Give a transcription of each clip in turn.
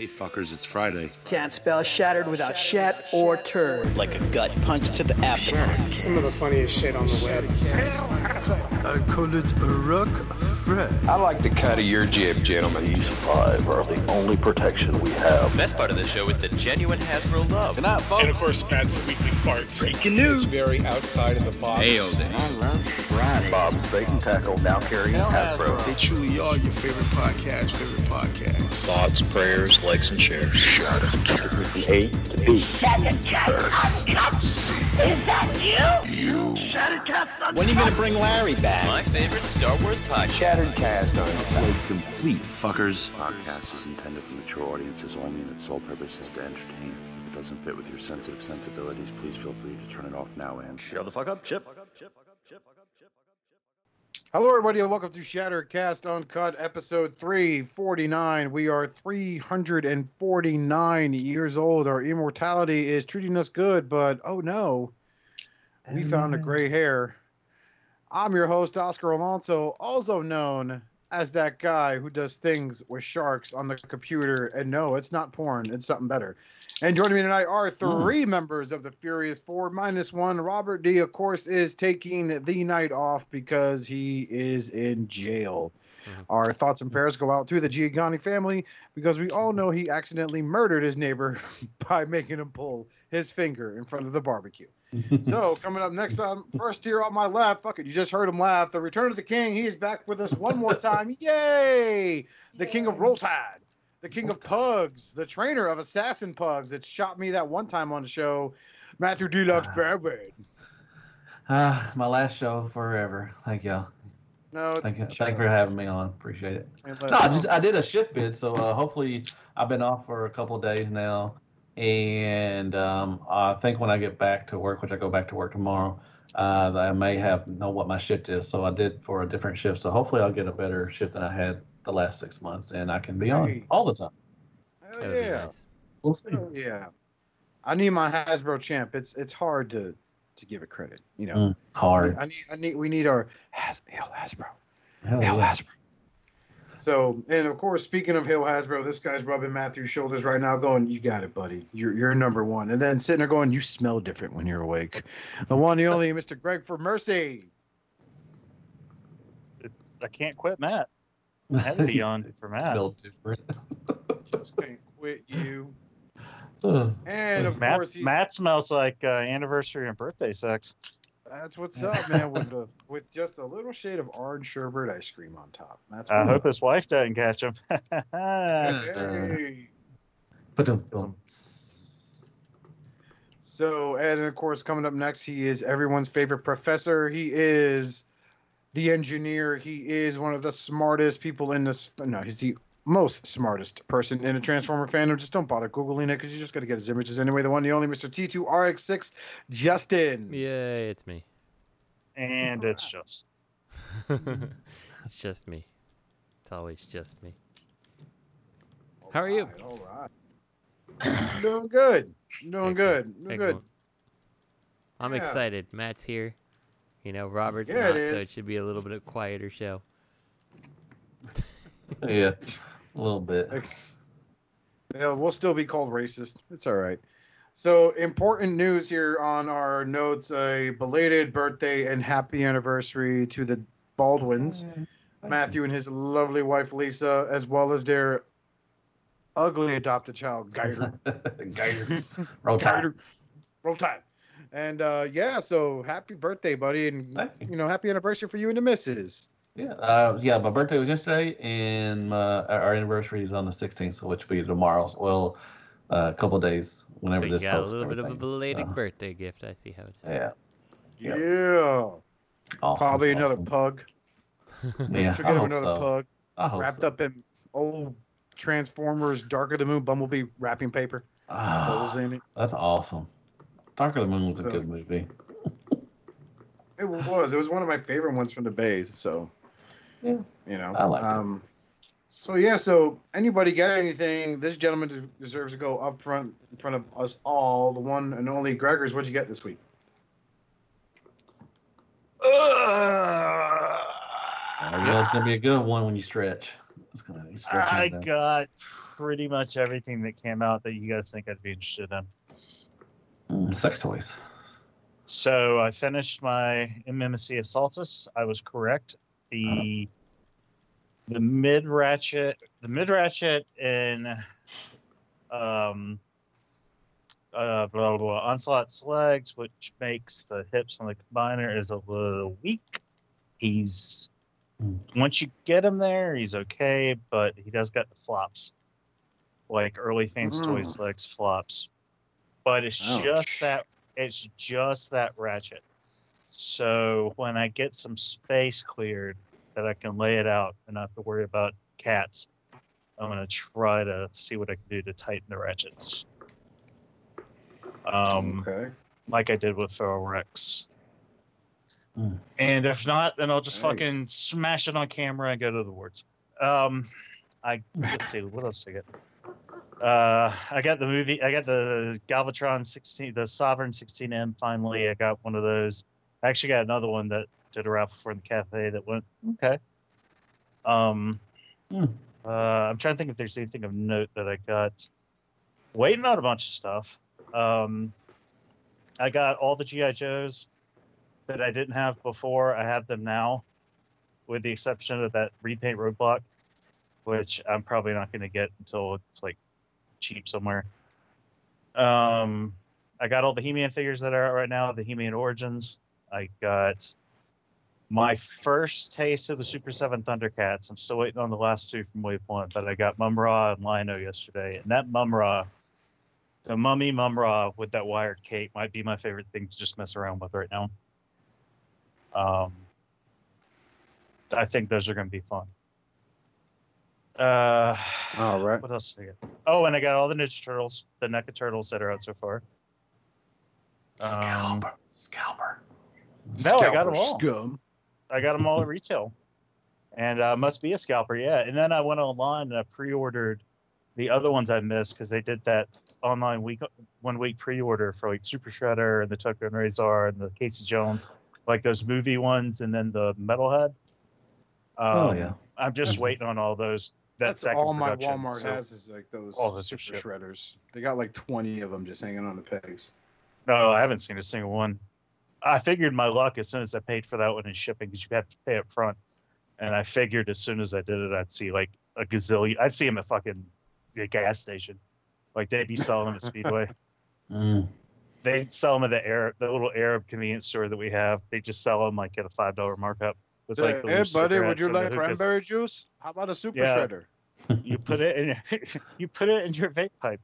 Hey fuckers, it's Friday. Can't spell shattered without shat or turd. Like a gut punch to the abdomen. Some of the funniest shit on the web. I call it a rock Fred. I like the cut of your jib, gentlemen. These five are the only protection we have. The best part of the show is the genuine Hasbro love. Good night, folks. And of course, Matt's weekly farts. Breaking news. It's very outside of the box. Ayo day. I love Friday. Bob's Bait and Tackle, now carrying Hasbro. They truly are your favorite podcast, favorite podcast. Thoughts, prayers, likes, and shares. Shut up, A to B. You. When are you going to bring Larry back? My favorite Star Wars podcast. Shattered cast on Like complete fuckers. Podcast is intended for mature audiences only and its sole purpose is to entertain. If it doesn't fit with your sensitive sensibilities, please feel free to turn it off now and Shut the fuck up, Chip. Hello, everybody, and welcome to Shattercast Uncut, episode 349. We are 349 years old. Our immortality is treating us good, but oh no, we found a gray hair. I'm your host, Oscar Alonso, also known as that guy who does things with sharks on the computer. And no, it's not porn, it's something better. And joining me tonight are hmm. three members of the Furious Four minus one. Robert D, of course, is taking the night off because he is in jail. Uh-huh. Our thoughts and hmm. prayers go out to the Giovanni family because we all know he accidentally murdered his neighbor by making him pull his finger in front of the barbecue. so coming up next on first here on my left, fuck it, you just heard him laugh. The Return of the King. He is back with us one more time. Yay! The King of Roll Tide the king of pugs, the trainer of assassin pugs that shot me that one time on the show, Matthew Deluxe Bradford. Ah, my last show forever. Thank y'all. No, it's Thank you. Thank you for having me on. Appreciate it. Let- No, I just I did a shift bid, so uh, hopefully I've been off for a couple of days now, and um, I think when I get back to work, which I go back to work tomorrow, uh, I may have know what my shift is. So I did for a different shift. So hopefully I'll get a better shift than I had the last six months, and I can be Hey. on all the time. Hell That would yeah, nice. We'll see. Hell yeah. I need my Hasbro champ. It's it's hard to to give it credit. You know, Mm, hard. I need I need we need our Has, Hail Hasbro. Hell Hail yeah. Hasbro. So, and of course, speaking of Hill Hasbro, this guy's rubbing Matthew's shoulders right now, going, "You got it, buddy. You're you're number one." And then sitting there going, "You smell different when you're awake." The one, the only, Mr. Greg for Mercy. it's, I can't quit Matt. I had to be on for Matt. Spelled different. Just can't quit you. And of Matt, course, he's, Matt smells like uh, anniversary and birthday sex. that's what's up, man. With the, with just a little shade of orange sherbet ice cream on top. That's I what's hope his wife doesn't catch him. up. Hey. Ba-dum-bum. So, and of course, coming up next, he is everyone's favorite professor. He is the engineer. He is one of the smartest people in this. No, he's the most smartest person in the Transformer fandom. Just don't bother Googling it because you just got to get his images anyway. The one, the only Mr. T2RX6, Justin. Yay, it's me. and it's just it's just me. It's always just me. How are you? All right. I'm doing good. I'm doing good. Doing good. I'm Yeah. excited. Matt's here. You know, Robert's Yeah, it not, so it should be a little bit of quieter show. Yeah, a little bit. Like, yeah, we'll still be called racist. It's all right. So important news here on our notes: a belated birthday and happy anniversary to the Baldwins, Matthew and his lovely wife Lisa, as well as their ugly adopted child Geiger. Geiger. Roll Tide. Geiger. Roll Tide. And uh, yeah, so happy birthday, buddy, and you. you know, happy anniversary for you and the missus. Yeah, uh, yeah. My birthday was yesterday, and my, our anniversary is on the 16th, so which will be tomorrow. So, well, uh, a couple days whenever so you this got a little bit of a belated so, birthday gift. I see how it is. Yeah, Yeah, Yep. awesome, probably another pug. Yeah, Forget I of hope another so. pug. I hope wrapped so. up in old Transformers Dark of the Moon Bumblebee wrapping paper. Holes Ah, in it. that's awesome. Dark of the Moon was So- a good movie. It was. It was one of my favorite ones from the Bays. So, Yeah. you know. I like it. um, So yeah. So anybody got anything? This gentleman deserves to go up front in front of us all. The one and only Gregors. What'd you get this week? Uh, you know it's gonna be a good one when you stretch. It's gonna be stretching I it got pretty much everything that came out that you guys think I'd be interested in. Mm, sex toys. So I finished my Mimicry of Solstice. I was correct. The the mid ratchet, the mid ratchet in um uh blah, blah, blah, onslaught's legs, which makes the hips on the combiner is a little weak. He's once you get him there, he's okay, but he does got the flops, like early Fans Mm. Toys legs flops. But it's Ouch. just that it's just that ratchet. So when I get some space cleared that I can lay it out and not have to worry about cats, I'm gonna try to see what I can do to tighten the ratchets. Um, Okay. like I did with Feral Rex. Hmm. And if not, then I'll just Hey. fucking smash it on camera and go to the wards. Um, I let's see what else did I get. Uh, I got the movie. I got the Galvatron 16, the Sovereign 16M. Finally, I got one of those. I actually got another one that did a raffle for in the cafe that went okay. Um, Hmm. uh, I'm trying to think if there's anything of note that I got. Waiting on a bunch of stuff. Um, I got all the GI Joes that I didn't have before. I have them now, with the exception of that repaint roadblock, which I'm probably not going to get until it's like cheap somewhere. Um, I got all the He-Man figures that are out right now. The He-Man Origins. I got my first taste of the Super Seven Thundercats. I'm still waiting on the last two from Wave One, but I got Mumm-Ra and Lion-O yesterday, and that Mumm-Ra, the Mummy Mumm-Ra with that wired cape, might be my favorite thing to just mess around with right now. Um, I think those are going to be fun. Uh, All right. what else did I get? Oh, and I got all the Ninja Turtles, the NECA Turtles that are out so far. Um, Scalper. Scalper. no, I got them all. Scum. I got them all at retail, and uh, must be a scalper, yeah. And then I went online and I pre-ordered the other ones I missed because they did that online week one week pre-order for like Super Shredder and the Tokka and Rahzar and the Casey Jones, like those movie ones, and then the Metalhead. Um, Oh, yeah. I'm just That's- waiting on all those. That That's second all my Walmart so- has is like those all the super super shredders. They got like 20 of them just hanging on the pegs. No, I haven't seen a single one. I figured my luck as soon as I paid for that one in shipping because you have to pay up front. And I figured as soon as I did it, I'd see like a gazillion. I'd see them at fucking the gas station. Like they'd be selling them at Speedway. Mm. They sell them at the Arab, the little Arab convenience store that we have. They just sell them like at a five dollar markup with like the hey, buddy, would you like hookahs. cranberry juice? How about a super Yeah. shredder? You put it in. you put it in your vape pipe.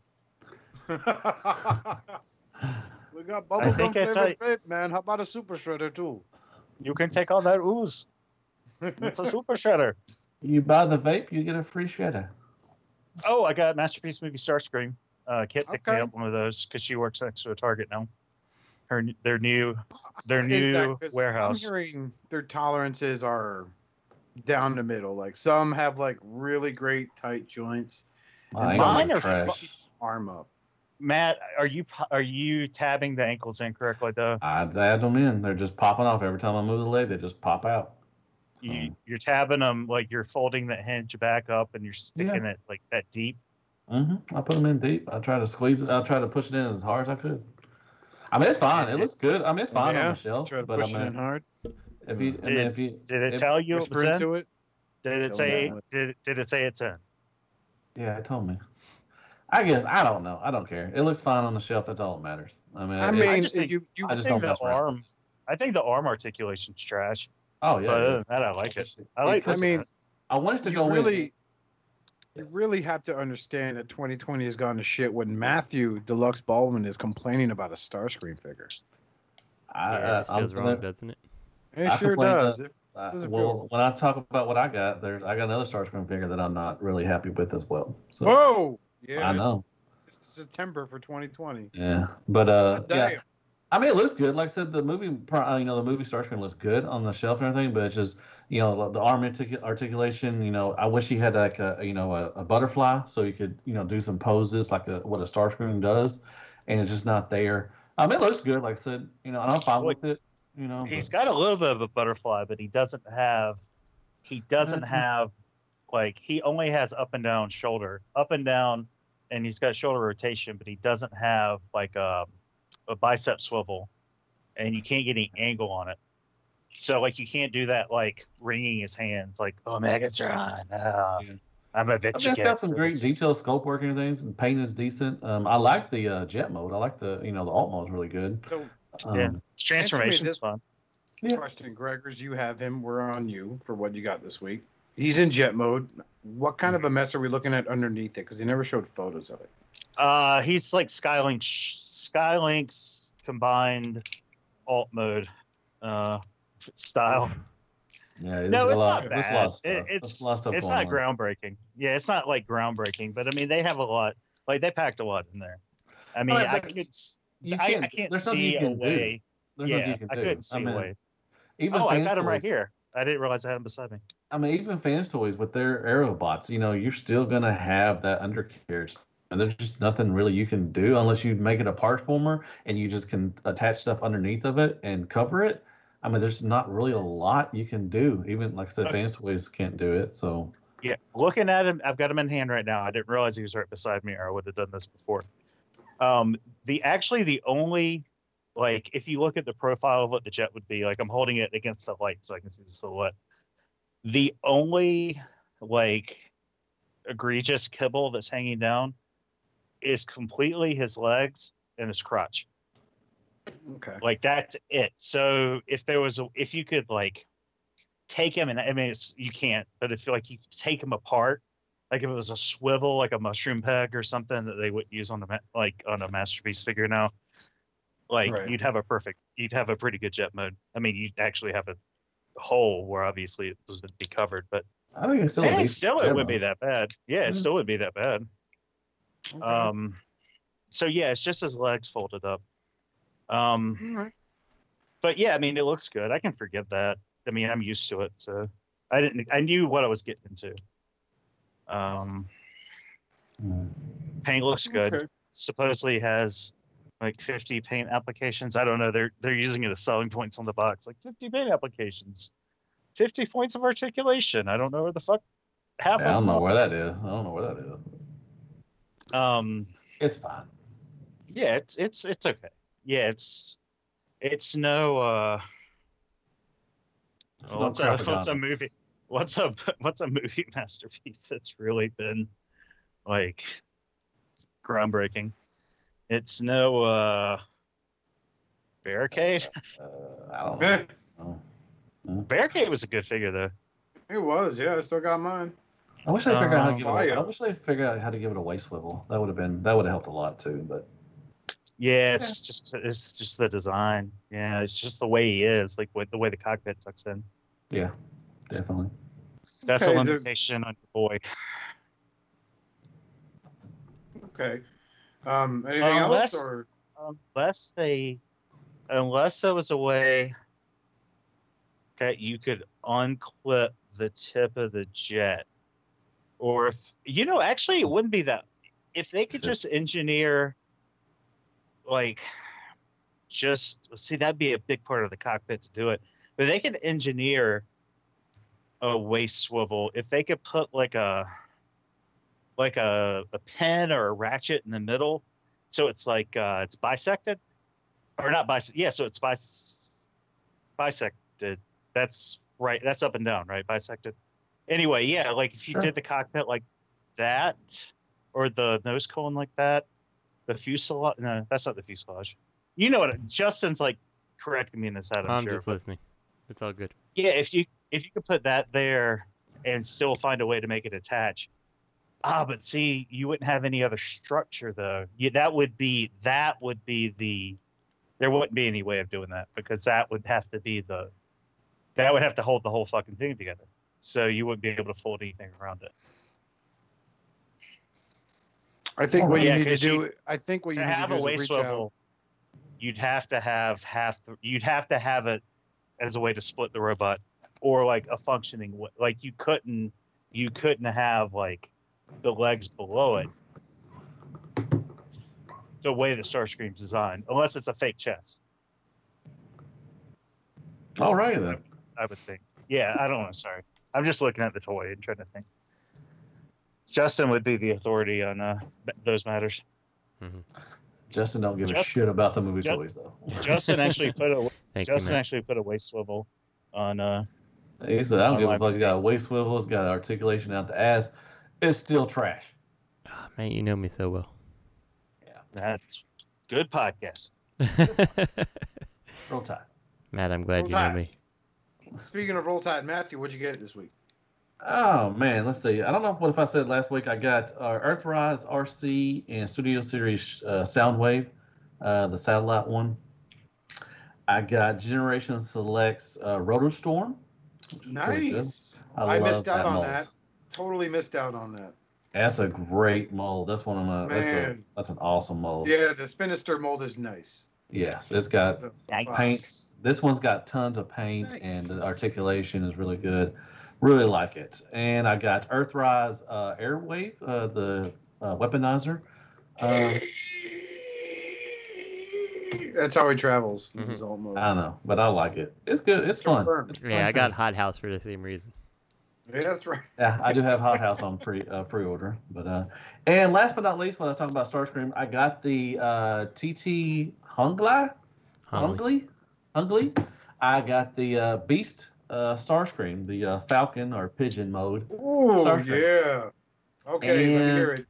we got I bubblegum think flavored a- vape, man. How about a super shredder too? You can take all that ooze. It's a super shredder. You buy the vape, you get a free shredder. Oh, I got Masterpiece Movie Starscream. Uh, Kit picked me up one of those because she works next to a Target now. Her their new their Is new that 'cause warehouse. I'm hearing their tolerances are down the middle. Like some have like really great tight joints, Mine and some Mine like are trash. fucking arm up. Matt, are you are you tabbing the ankles incorrectly though? I add them in. They're just popping off every time I move the leg. They just pop out. You you're tabbing them like you're folding that hinge back up and you're sticking it like that deep. hmm I put them in deep. I try to squeeze it. I try to push it in as hard as I could. I mean, it's fine. It looks good. I mean, it's fine Yeah, on the shelf. Try to but push I it mean, in hard. If you, I mean, Did- if you, Did it if- tell you it Whisper was in? into it. Did it say did it, did it say it's in? yeah, it told me. I guess I don't know. I don't care. It looks fine on the shelf. That's all that matters. I mean, I it- mean, just think- you, you, I I just think don't mess the around. arm. I think the arm articulation's trash. oh yeah. but other than that, I like it. I like. I mean, I wanted to you go really, in. you really have to understand that 2020 has gone to shit when Matthew Deluxe Baldwin is complaining about a Starscream figure. I, yeah, it uh, just I'm feels wrong, doesn't it? It I sure does. that- It- well, feel- when I talk about what I got, there's I got another Starscream figure that I'm not really happy with as well. So Whoa! Yeah, I know. It's, September for 2020. Yeah, but uh, Damn. yeah. I mean, it looks good. Like I said, the movie, uh, you know, the movie Starscream looks good on the shelf and everything, but it's just, you know, the arm artic- articulation. You know, I wish he had like a, you know, a, a butterfly so he could, you know, do some poses like a, what a Starscream does, and it's just not there. I mean, it looks good. Like I said, you know, and I'm fine with it. You know, He's but- got a little bit of a butterfly, but he doesn't have. He doesn't have like he only has up and down shoulder, up and down, and he's got shoulder rotation, but he doesn't have like a, a bicep swivel, and you can't get any angle on it. So like you can't do that like wringing his hands like oh Megatron. Uh, I'm a I bitch mean, it's again. got some great detailed sculpt work and everything. and Paint is decent. Um, I like the uh, jet mode. I like the you know the alt mode is really good. So, Um, Yeah, transformation's this- fun. Question, Gregors, you have him. We're on you for what you got this week. He's in jet mode. What kind of a mess are we looking at underneath it? Because he never showed photos of it. Uh, he's like Skylynx, Skylynx's combined alt mode, uh, style. Yeah, there's No, it's lot- not bad. lot. It- There's it's a lot of stuff it's not on. groundbreaking. Yeah, it's not like groundbreaking, but I mean they have a lot. Like they packed a lot in there. I mean, Right, I but could, s- You I, can't- I can't see a way. Yeah, you can I couldn't see I mean, a way. Even oh, I got them right here. I didn't realize I had them beside me. I mean, even fans toys with their aerobots, you know, you're still gonna have that undercarriage, and there's just nothing really you can do unless you make it a part former and you just can attach stuff underneath of it and cover it. I mean, there's not really a lot you can do. Even like I said, Okay. fans toys can't do it. So Yeah, looking at him, I've got him in hand right now. I didn't realize he was right beside me, or I would have done this before. Um, the actually the only like if you look at the profile of what the jet would be, like I'm holding it against the light so I can see the silhouette. The only like egregious kibble that's hanging down is completely his legs and his crotch. Okay. Like that's it. So if there was a, if you could like take him and I mean it's you can't, but if like you take him apart, like if it was a swivel, like a mushroom peg or something that they would use on the ma- like on a masterpiece figure now, like Right. you'd have a perfect, you'd have a pretty good jet mode. I mean, you'd actually have a hole where obviously it would be covered, but I think it's still. a Eh, still it wouldn't be that bad. Yeah, it Mhm. still would be that bad. Um, so yeah, it's just his legs folded up. Um, Alright. but yeah, I mean, it looks good. I can forgive that. I mean, I'm used to it, so I didn't. I knew what I was getting into. Um, Mm. paint looks good. Okay. Supposedly has like 50 paint applications. I don't know. They're they're using it as selling points on the box, like 50 paint applications, 50 points of articulation. I don't know where the fuck half Yeah, I don't know where that is. I don't know where that is. Um, It's fine. yeah, it's it's it's okay. Yeah, it's it's no uh It's well, no what's, a, what's a movie what's a what's a movie masterpiece that's really been like groundbreaking. It's no uh Barricade. Uh, I don't Eh, know. Barricade was a good figure though. it was. Yeah, I still got mine. I wish I figured out how to Um, give it. A, I wish I figured out how to give it a waist swivel. That would have been. That would have helped a lot too. But Yeah, it's just it's just the design. Yeah, it's just the way he is, like with the way the cockpit tucks in. yeah, definitely. That's Okay, a is there- limitation on your boy. Okay. Um, anything Unless- else or unless they unless there was a way that you could unclip the tip of the jet or if you know actually it wouldn't be that if they could just engineer like just see that'd be a big part of the cockpit to do it but they could engineer a waist swivel if they could put like a like a, a pin or a ratchet in the middle so it's like uh it's bisected or not bis yeah so it's bis bisected that's right that's up and down right bisected anyway yeah like if you Sure. did the cockpit like that or the nose cone like that the fuselage no that's not the fuselage you know what justin's like correcting me in this head i'm, I'm sure just but- listening. It's all good. yeah if you if you could put that there and still find a way to make it attach ah but see you wouldn't have any other structure though yeah, that would be that would be the there wouldn't be any way of doing that because that would have to be the that would have to hold the whole fucking thing together so you wouldn't be able to fold anything around it I think what Yeah, you need to 'cause you- do. I think what to you need to have do a is waist reach swivel out. you'd have to have half the, you'd have to have it as a way to split the robot or like a functioning wa- like you couldn't you couldn't have like the legs below it. The way the starscream's designed unless it's a fake chest. All right then. i would think. Yeah i don't know sorry. I'm just looking at the toy and trying to think. Justin would be the authority on uh, those matters. Justin don't give a shit about the movie Ju- toys though. Justin actually put a Thank you, Justin actually put a waist swivel on uh He said, I don't give a fuck. It's got a waist swivel. It's got articulation out the ass. It's still trash. Ah, man, you know me so well. Yeah, that's good podcast. Roll Tide. Matt, I'm glad Roll you know me. Speaking of Roll Tide, Matthew, what'd you get this week? Oh man, let's see. I don't know what if I said last week. I got uh, Earthrise Arcee and Studio Series uh, Soundwave, uh, the satellite one. I got Generation Selects uh, Rotor Storm. Which is pretty good. Nice. I I, missed out that on mold. that. Totally missed out on that. That's a great mold. That's one of my. That's a Man. that's an awesome mold. Yeah, the Spinister mold is nice. Yes, it's got Nice. paint. This one's got tons of paint, and the articulation is really good. Really like it. And I got Earthrise uh, Airwave, uh, the uh, weaponizer. Uh, That's how he travels. Mhm. in his alt mode. I don't know, but I like it. It's good. It's fun. Confirmed. It's fun Yeah, I got me. Hot House for the same reason. Yeah, that's right. Yeah, I do have Hot House on pre uh, pre order, but uh, and last but not least, when I was talking about Starscream, I got the uh, TT Hungly, Homely. Hungly, Hungly. I got the uh, Beast uh, Starscream, the uh, Falcon or Pigeon mode. Ooh, Starscream. yeah. Okay, let me hear it.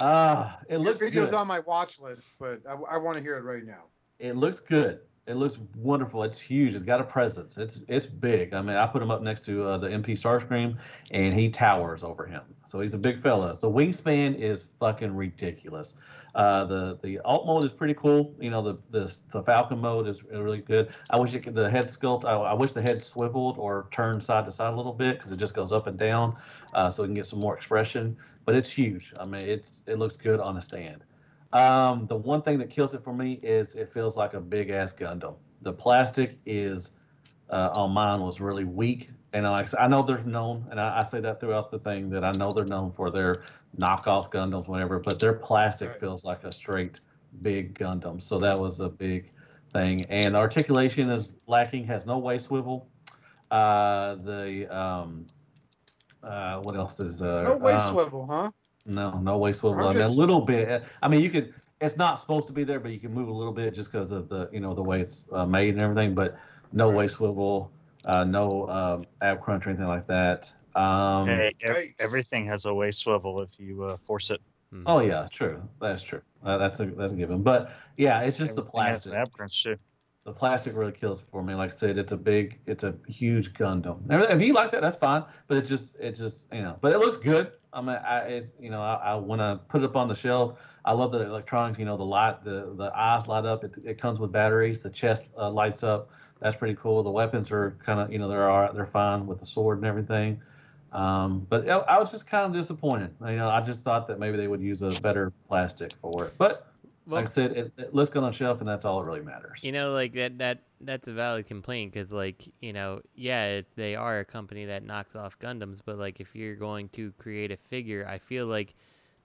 Ah, it Your looks video's good. on my watch list, but I, I want to hear it right now. It looks good. It looks wonderful. It's huge. It's got a presence. It's it's big. I mean, I put him up next to uh, the MP Starscream, and he towers over him. So he's a big fella. The wingspan is fucking ridiculous. Uh, the the alt mode is pretty cool. You know, the the, the Falcon mode is really good. I wish it could, the head sculpt. I, I wish the head swiveled or turned side to side a little bit because it just goes up and down, uh, so we can get some more expression. But it's huge. I mean, it's it looks good on a stand. Um, the one thing that kills it for me is it feels like a big ass Gundam. The plastic is uh, on mine was really weak, and I, said, I know they're known, and I, I say that throughout the thing that I know they're known for their knockoff Gundams, whatever. But their plastic Right. feels like a straight big Gundam, so that was a big thing. And articulation is lacking, has no way swivel. Uh, the um, uh, what else is uh, No way um, swivel, huh? no, no way swivel. I mean, a little bit. I mean, you could. It's not supposed to be there, but you can move a little bit just because of the, you know, the way it's uh, made and everything. But no way swivel, uh, no um, ab crunch or anything like that. Um, Hey, ev- everything has a waist swivel if you uh, force it. Mhm. Oh yeah, true. That's true. Uh, that's a that's a given. But yeah, it's just the Everything has plastic. an ab crunch too. The plastic really kills for me. Like I said, it's a big, it's a huge Gundam. If you like that, that's fine. But it just, it just, you know, but it looks good. I mean, I, it's, you know, I, I want to put it up on the shelf. I love the electronics. You know, the light, the the eyes light up. It, it comes with batteries. The chest uh, lights up. That's pretty cool. The weapons are kind of, you know, they're all right. They're fine with the sword and everything. Um, but I, I was just kind of disappointed. You know, I just thought that maybe they would use a better plastic for it. But Well, like I said, it, it looks good on shelf, and that's all that really matters. You know, like that that that's a valid complaint because, like, you know, yeah, it, they are a company that knocks off Gundams, but like, if you're going to create a figure, I feel like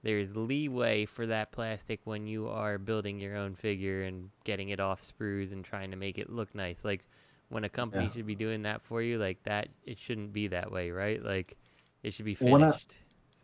there's leeway for that plastic when you are building your own figure and getting it off sprues and trying to make it look nice. Like, when a company Yeah. should be doing that for you, like that, it shouldn't be that way, right? Like, it should be finished.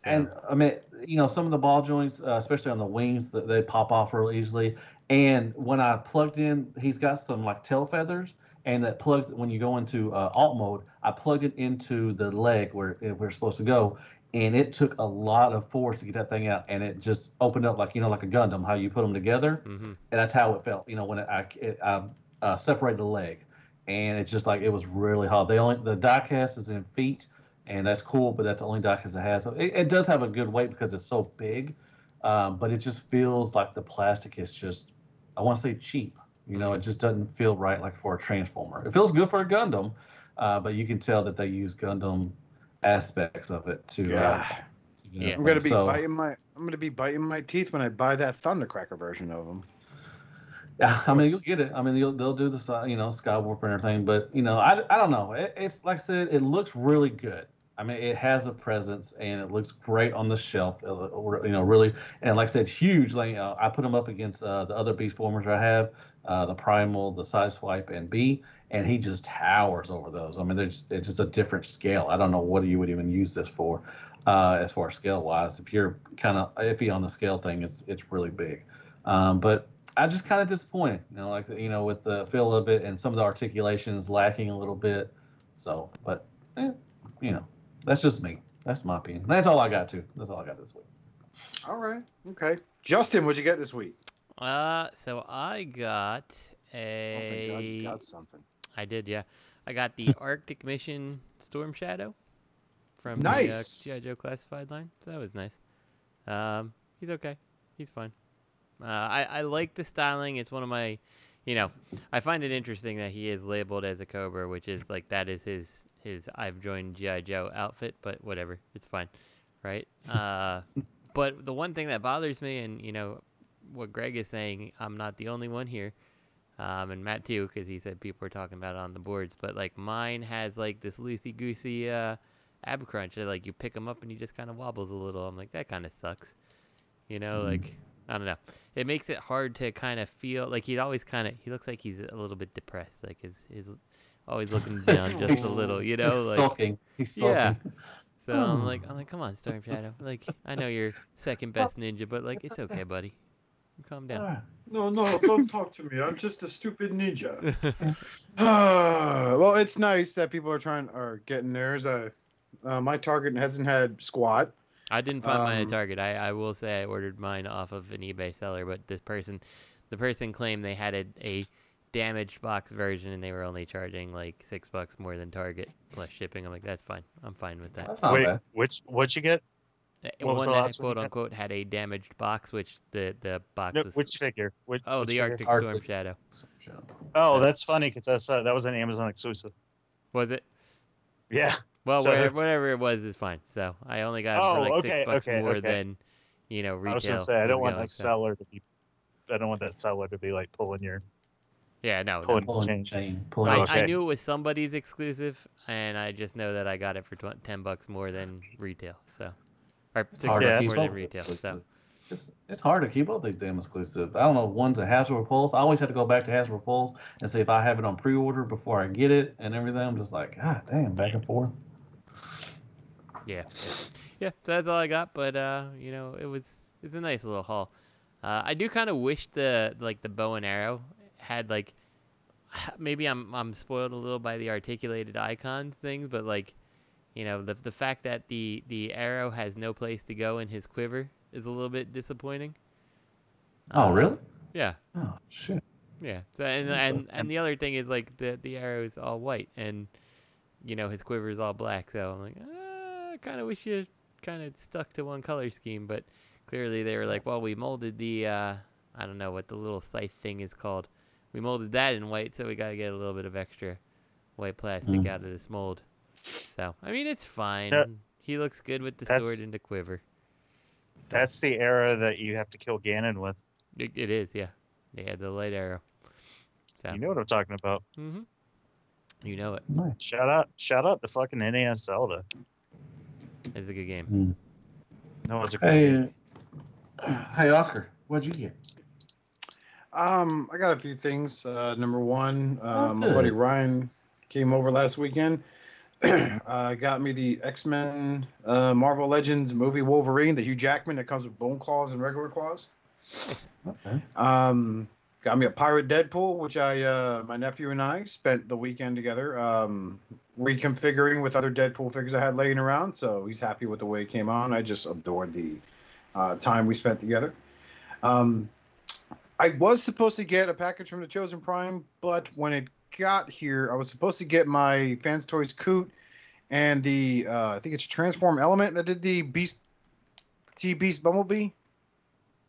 And I mean, you know, some of the ball joints, uh, especially on the wings, that they pop off real easily. And when I plugged in, he's got some like tail feathers, and that plugs when you go into uh, alt mode. I plugged it into the leg where it, we're supposed to go, and it took a lot of force to get that thing out, and it just opened up like you know, like a Gundam, how you put them together, hmm and that's how it felt. You know, when it, I, it, I uh, separated the leg, and it's just like it was really hard. They only the die cast is in feet, and that's cool, but that's the only die cast it has. So it, it does have a good weight because it's so big, um, but it just feels like the plastic is just I want to say cheap. You know, it just doesn't feel right like for a transformer. It feels good for a Gundam, uh, but you can tell that they use Gundam aspects of it to. Uh, you know, Yeah. I'm gonna be so- biting my I'm gonna be biting my teeth when I buy that Thundercracker version of them. Yeah, I mean, you'll get it. I mean, you'll, they'll do the si- you know sky warp and everything, but you know, I, I don't know. It, it's like I said, it looks really good. I mean, it has a presence and it looks great on the shelf. uh, uh, You know, really, and like I said, huge. Like uh, I put them up against uh, the other beast formers I have, uh, the primal, the side swipe, and B, and he just towers over those. I mean, there's it's just a different scale. I don't know what you would even use this for, uh, as far as scale wise. If you're kind of iffy on the scale thing, it's it's really big. Um, but I'm just kind of disappointed, you know, like you know, with the feel of it and some of the articulations lacking a little bit. So, but eh, you know, that's just me. That's my opinion. That's all I got too. That's all I got this week. All right. Okay. Justin, what'd you get this week? Uh, so I got Oh, thank God you got something. I did, yeah. I got the Arctic Mission Storm Shadow from Nice. the uh, GI Joe classified line. So that was nice. Um, he's okay. He's fine. Uh, I I like the styling. It's one of my, you know, I find it interesting that he is labeled as a Cobra, which is like that is his his I've joined GI Joe outfit. But whatever, it's fine, right? Uh, but the one thing that bothers me, and you know, what Greg is saying, I'm not the only one here um, and Matt too, because he said people were talking about it on the boards. But like mine has like this loosey goosey uh, ab crunch. That, like you pick him up and he just kind of wobbles a little. I'm like that kind of sucks. You know, like I don't know. It makes it hard to kind of feel like he's always kind of. He looks like he's a little bit depressed. Like his his always looking down just a little. You know, He's like sulking. He's yeah. sulking. So I'm like, I'm like, come on, Storm Shadow. Like, I know you're second best ninja, but like, it's okay, buddy. Calm down. No, no, don't talk to me. I'm just a stupid ninja. Well, it's nice that people are trying are getting theirs. Uh, uh, my target hasn't had squat. I didn't find mine Um, at Target. I, I will say I ordered mine off of an eBay seller, but this person, the person claimed they had a, a damaged box version and they were only charging like six bucks more than Target plus shipping. I'm like, that's fine. I'm fine with that. That's not Wait, bad. which what'd you get? What was One the that last quote got? unquote had a damaged box, which the the box No, was. which figure? Which, oh, which the figure? Arctic Storm Shadow. Oh, that's funny because that's uh, that was an Amazon exclusive. Was it? Yeah. Well, So- whatever, whatever it was is fine. So I only got it Oh, for like okay, six bucks okay, more okay. than you know retail. I was gonna say I don't want going, that so- seller to be. I don't want that seller to be like pulling your Yeah, no, no. pulling Pulling chain. chain. Pulling I, I knew it was somebody's exclusive, and I just know that I got it for tw- ten bucks more than retail. So, or six hard to keep more than retail. So. It's, it's hard to keep up these damn exclusive. I don't know. If one's a Hasbro Pulse. I always have to go back to Hasbro Pulse and see if I have it on pre-order before I get it and everything. I'm just like, God damn, back and forth. yeah, yeah, yeah. So that's all I got. But uh, you know, it was it's a nice little haul. Uh, I do kind of wish the like the bow and arrow had like maybe I'm I'm spoiled a little by the articulated icons things, but like you know the the fact that the the arrow has no place to go in his quiver is a little bit disappointing. Oh, Uh, really? Yeah. Oh, shit. Yeah. So and and, and the other thing is like the the arrow is all white and you know his quiver is all black. So I'm like, ah, I kind of wish you kind of stuck to one color scheme, but clearly they were like, well, we molded the uh, I don't know what the little scythe thing is called. We molded that in white, so we got to get a little bit of extra white plastic Mm. out of this mold. So I mean, it's fine. Yeah. He looks good with the sword That's- and the quiver. That's the arrow that you have to kill Ganon with. It, it is, yeah. They had the light arrow. So You know what I'm talking about. hmm you know it. Nice. Shout out, shout out to fucking NES Zelda. It's a good game. Mm. No, it's a Hey, uh, hey, Oscar, what'd you get? Um, I got a few things. Uh, number one, uh, Oh, my buddy. Ryan came over last weekend. uh, got me the X Men uh, Marvel Legends movie Wolverine, the Hugh Jackman that comes with bone claws and regular claws. Okay. Um, got me a Pirate Deadpool, which I, uh, my nephew and I spent the weekend together um, reconfiguring with other Deadpool figures I had laying around. So he's happy with the way it came on. I just adored the uh, time we spent together. Um, I was supposed to get a package from the Chosen Prime, but when it got here, I was supposed to get my Fans Toys Coot and the uh, I think it's Transform Element that did the Beast T Beast Bumblebee.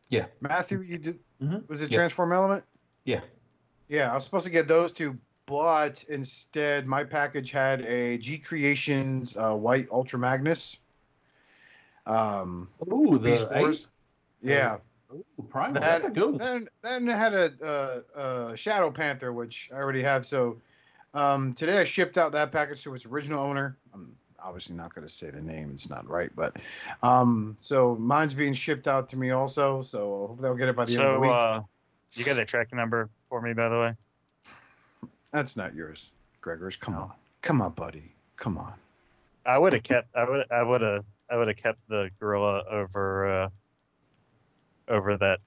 Yeah. Matthew, you did Mhm. was it Yeah. Transform Element? Yeah. Yeah, I was supposed to get those two, but instead my package had a G Creations uh, White Ultra Magnus. Um, Ooh, the Beast Wars. Yeah. Ooh, Primal. That, That's a good one. then, then it had a, a, a Shadow Panther, which I already have. So um, today I shipped out that package to its original owner. I'm obviously not going to say the name. It's not right, but um, so mine's being shipped out to me also. So I hope they'll get it by the end of the week. uh, you got the tracking number for me, by the way? That's not yours, Gregors. Come on, come on, buddy. Come on. I would have kept. I would. I would have. I would have kept the gorilla over. Uh, over that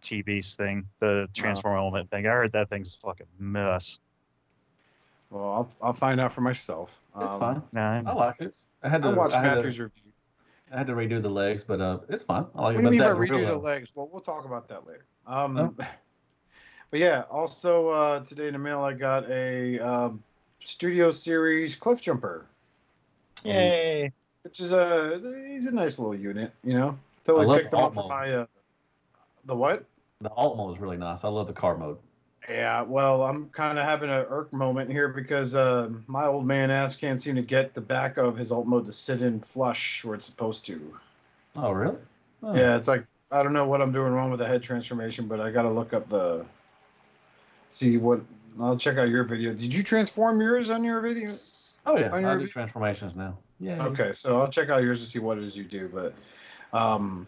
T Beast thing, the transform element thing. I heard that thing's a fucking mess. Well, I'll I'll find out for myself. It's Um, fine. Nah, I like it. I had to I watched I Matthew's to, review. I had to redo the legs, but uh, it's fine. I like What it. do you mean by redo the legs? Well, we'll talk about that later. Um, Oh. but yeah, also uh, today in the mail I got a uh, Studio Series Cliff Jumper, Yay! which is a he's a nice little unit. You know, totally love picked him up alt for my uh, the what? The alt mode is really nice. I love the car mode. Yeah, well, I'm kind of having an irk moment here because uh, my old man ass can't seem to get the back of his alt mode to sit in flush where it's supposed to. Oh, really? Oh. Yeah, it's like I don't know what I'm doing wrong with the head transformation, but I got to look up the see what. I'll check out your video. Did you transform yours on your video? Oh yeah, I do vi- transformations now. Yeah. Okay, so I'll check out yours to see what it is you do, but um,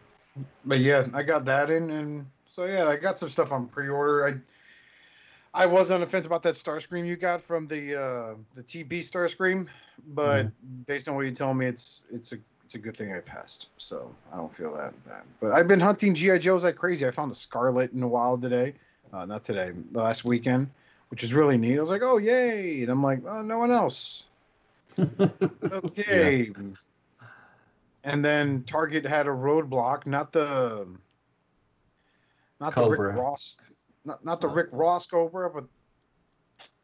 but yeah, I got that in, and so yeah, I got some stuff on pre-order. I I was on the fence about that Starscream you got from the uh, the TB Starscream, but based on what you tell me, it's it's a it's a good thing I passed, so I don't feel that bad. But I've been hunting GI Joes like crazy. I found a Scarlet in the wild today, uh, not today, the last weekend, which is really neat. I was like, oh yay, and I'm like, oh, no one else. Okay. And then Target had a roadblock, not the not the Rick Ross not not the Rick Ross Cobra, but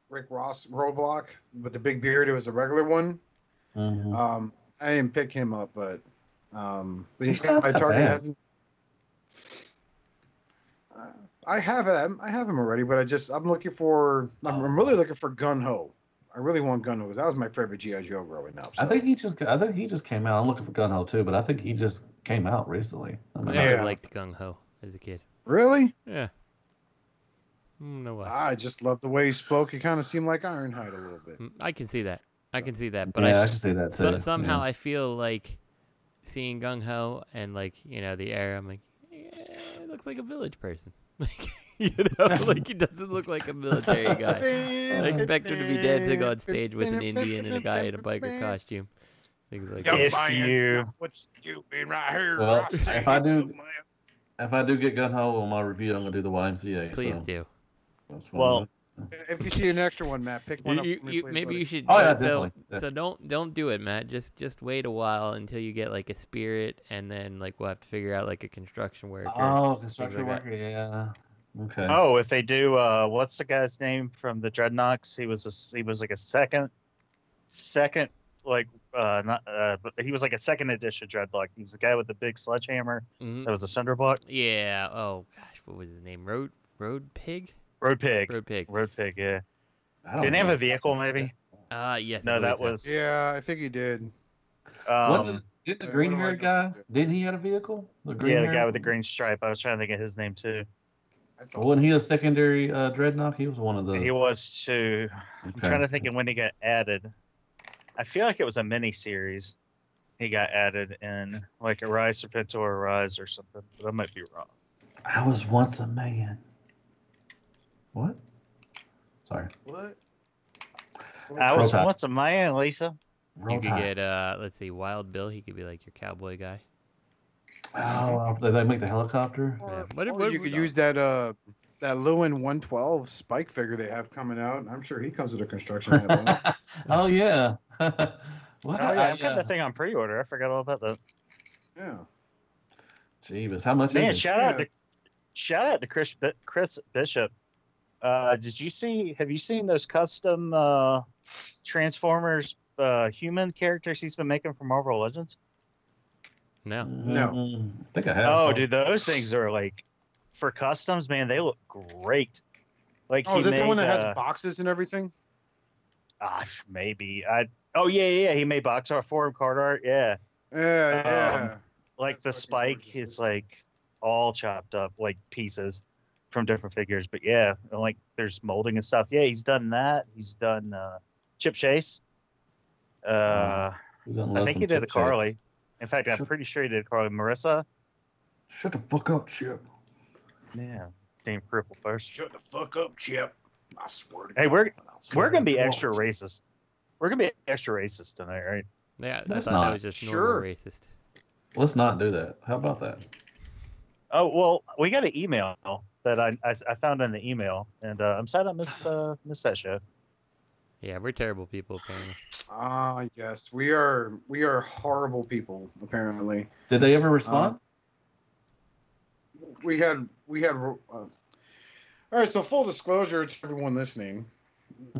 Rick Ross roadblock with the big beard. It was a regular one. Mhm. Um, I didn't pick him up, but um, but He's not my Target bad. hasn't. Uh, I have him. I have him already, but I just I'm looking for. I'm, I'm really looking for Gung Ho. I really want Gung Ho because that was my favorite GI Joe growing up. I think he just I think he just came out. I'm looking for Gung Ho too, but I think he just came out recently. I I mean, never Yeah. liked Gung Ho as a kid. Really? Yeah. No way. I just love the way he spoke. He kind of seemed like Ironhide a little bit. Mm, I can see that. I can see that, but yeah, I I can see that so, somehow yeah. I feel like seeing Gung Ho and like you know the air. I'm like, yeah, it looks like a village person. Like you know, like he doesn't look like a military guy. I expect him to be dancing on stage with an Indian and a guy in a biker costume. Things like that. If you What's stupid right here? Well, I see if I do- you, man. If I do get Gung Ho on my review, I'm gonna do the YMCA. Please so do. that's what Well, I'm If you see an extra one, Matt, pick one You, up. you, for me, you- please, maybe buddy. you should. Oh, yeah, so, definitely, yeah. so don't don't do it, Matt. Just just wait a while until you get like a spirit, and then like we'll have to figure out like a construction worker. Oh, construction like that. worker. Yeah. Okay. Oh, if they do, uh, what's the guy's name from the Dreadnoks? He was a, he was like a second, second, like uh, not, uh, but he was like a second edition Dreadnok. He was the guy with the big sledgehammer. Mhm. That was a Cinderblock. Yeah. Oh gosh, what was his name? Road Road Pig. Road Pig. Road Pig. Road Pig. Yeah. Didn't he have a vehicle? Maybe. Uh yeah No, that believe so. was. Yeah, I think he did. What Um, did, did the uh, green what do I haired guy? Didn't he have a vehicle? The green yeah, the guy with the green stripe. I was trying to think of his name too. I thought, Wasn't he a secondary uh, dreadnought? He was one of the. He was too. I'm trying to think of when he got added. I feel like it was a mini series. He got added in like a Rise Serpentor or Rise or something, but I might be wrong. I was once a man. What? Sorry. what? I was Tide. once a man, Lisa. Roll You could Tide. get uh let's see, Wild Bill. He could be like your cowboy guy. Oh, did they make the helicopter? Or, What- or what- you could use that uh that Lewin 112 Spike figure they have coming out. I'm sure he comes with a construction handle. oh yeah. what? Oh yeah, I, I've got uh, that thing on pre-order. I forgot all about that. yeah. Jeebus, how much Man, is it? shout out Yeah. to shout out to Chris Chris Bishop. Uh, did you see? Have you seen those custom uh, Transformers uh, human characters he's been making for Marvel Legends? No. No. Mm, I think I have. Oh, dude, those things are like for customs, man. They look great. Like Oh, he is it the one made, that has uh, boxes and everything? ah, maybe I. Oh yeah, yeah. yeah, He made box art for him, card art. Yeah, Yeah, yeah. Um, like That's the spike, gorgeous, it's like all chopped up, like pieces from different figures. But yeah, and, like there's molding and stuff. Yeah, he's done that. He's done uh, Chip Chase. Uh, Who I think he did a chicks? Carly. In fact, I'm Shut- pretty sure he did Carly. Marissa. Shut the fuck up, Chip. Yeah. Team Cripple first. Shut the fuck up, Chip. I swear to Hey, God. we're we're gonna be Come extra racist. We're gonna be extra racist tonight, right? Yeah, I That's thought not- that was just Sure. normal racist. Let's not do that. How about that? Oh well, we got an email that I I, I found in the email, and uh, I'm sad I missed uh, missed that show. Yeah, we're terrible people apparently. Ah, yes, we are. We are horrible people. Apparently, Did they ever respond? we had we had. Uh, all right, so full disclosure to everyone listening,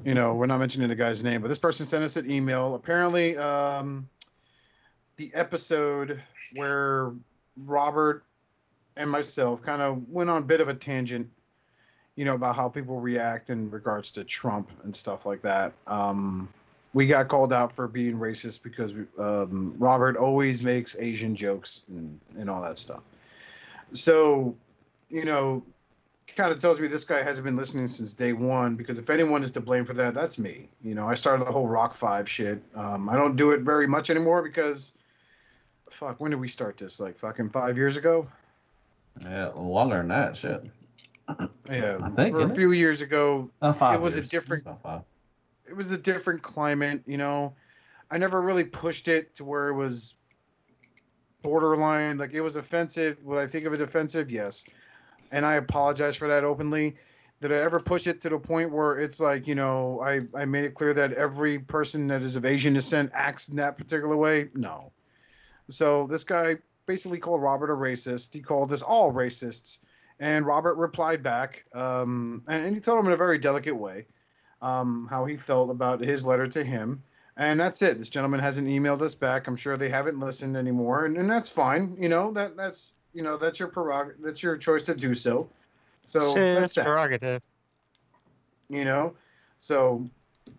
you know, we're not mentioning the guy's name, but this person sent us an email. Apparently, um, the episode where Robert and myself kind of went on a bit of a tangent, you know, about how people react in regards to Trump and stuff like that. Um, we got called out for being racist because we, um, Robert always makes Asian jokes and, and all that stuff. So, you know, kind of tells me this guy hasn't been listening since day one because if anyone is to blame for that, that's me. You know, I started the whole Rock 5 shit. Um, I don't do it very much anymore because, fuck, when did we start this? Like fucking five years ago? Yeah, longer than that. Shit. Yeah, I think, a isn't it? few years ago. Uh, it was a different it was a different climate, you know. I never really pushed it to where it was borderline. Like it was offensive. Would I think of it offensive? Yes. And I apologize for that openly. Did I ever push it to the point where it's like, you know, I, I made it clear that every person that is of Asian descent acts in that particular way? No. So this guy basically called Robert a racist. He called us all racists. And Robert replied back. Um, and, he told him in a very delicate way um, how he felt about his letter to him. And that's it. This gentleman hasn't emailed us back. I'm sure they haven't listened anymore, and, and that's fine. You know that that's you know that's your prerogative. That's your choice to do so. So that's that. prerogative. You know, so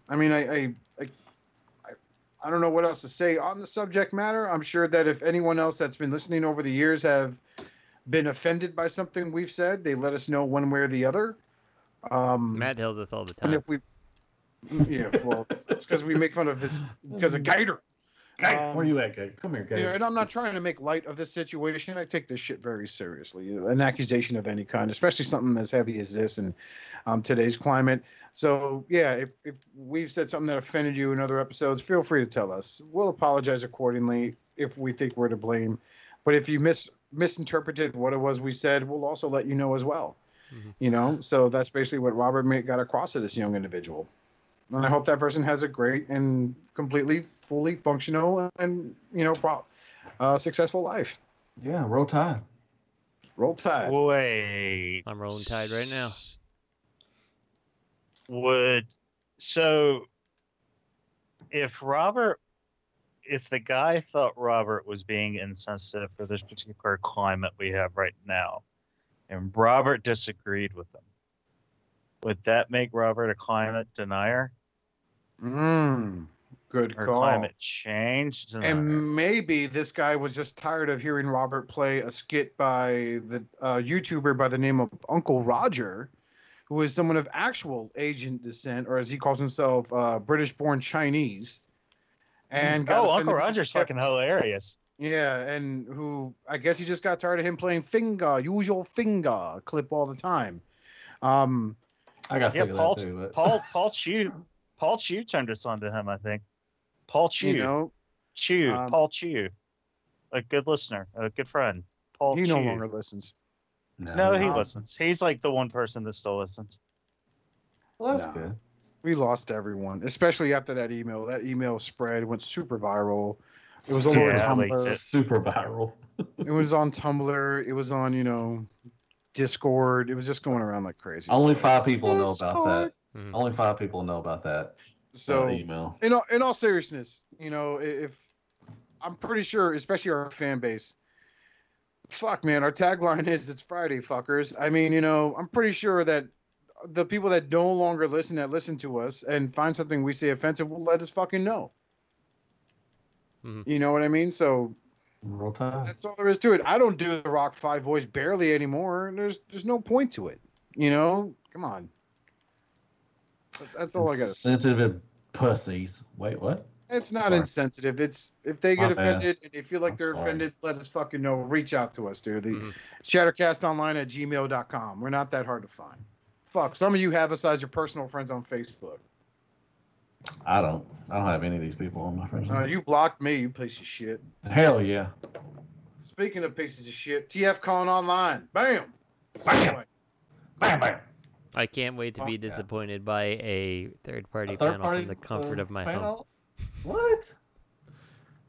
I mean, I I I don't know what else to say on the subject matter. I'm sure that if anyone else that's been listening over the years have been offended by something we've said, they let us know one way or the other. Um, Matt tells us all the time. and time. if we, yeah, well, it's because we make fun of his because of Gator. Um, Where you at, Gabe? Come here, Gabe. Yeah, and I'm not trying to make light of this situation. I take this shit very seriously. You know, An accusation of any kind, especially something as heavy as this in um, today's climate. So, yeah, if, if we've said something that offended you in other episodes, feel free to tell us. We'll apologize accordingly if we think we're to blame. But if you mis- misinterpreted what it was we said, we'll also let you know as well. Mhm. You know, so that's basically what Robert got across to this young individual. And I hope that person has a great and completely, fully functional and, you know, pro- uh, successful life. Yeah, roll tide. Roll tide. Wait. I'm rolling tide right now. Would so if Robert if the guy thought Robert was being insensitive for this particular climate we have right now, and Robert disagreed with him, would that make Robert a climate denier Mm, good or call. climate change denier? And maybe this guy was just tired of hearing Robert play a skit by the uh, YouTuber by the name of Uncle Roger, who is someone of actual Asian descent, or as he calls himself, uh, British-born Chinese. And got oh, Uncle Roger's kept- fucking hilarious. Yeah, and who I guess he just got tired of him playing finger, usual finger clip all the time. Um, I got Yeah, sick Paul that too. But Paul Paul Chew Paul Chew turned us on to him, I think. Paul Chew. you know, Chew, Um, Paul Chew, a good listener, a good friend. Paul he Chew. no longer listens. No, he no. listens. He's like the one person that still listens. Well, that's No. good. We lost everyone, especially after that email. That email spread went super viral. It was all over Yeah, like Tumblr. it. Super viral. It was on Tumblr. It was on, you know, Discord. It was just going around like crazy. Only So- five people know about that. Mhm. Only five people know about that. So, uh, email. in all, in all seriousness, you know, if I'm pretty sure, especially our fan base, fuck, man, our tagline is "It's Friday, fuckers." I mean, you know, I'm pretty sure that the people that no longer listen, that listen to us and find something we say offensive, will let us fucking know. Mhm. You know what I mean? So Roll tide. That's all there is to it. I don't do the Rock Five voice barely anymore. There's there's no point to it. You know, come on. That- That's all I got to. Sensitive pussies. Wait, what? It's not Sorry. insensitive. It's if they get My bad. offended and they feel like I'm they're sorry. offended, let us fucking know. Reach out to us, dude. The Mhm. Shattercastonline at gmail.com. We're not that hard to find. Fuck, some of you have us as your personal friends on Facebook. I don't. I don't have any of these people on my friends. Uh, you blocked me, you piece of shit. Hell yeah. Speaking of pieces of shit, TF TFCon Online. Bam! Bam! Bam bam. I can't wait to be Fuck yeah. disappointed by a third party A third panel party, from the comfort uh, of my home. What?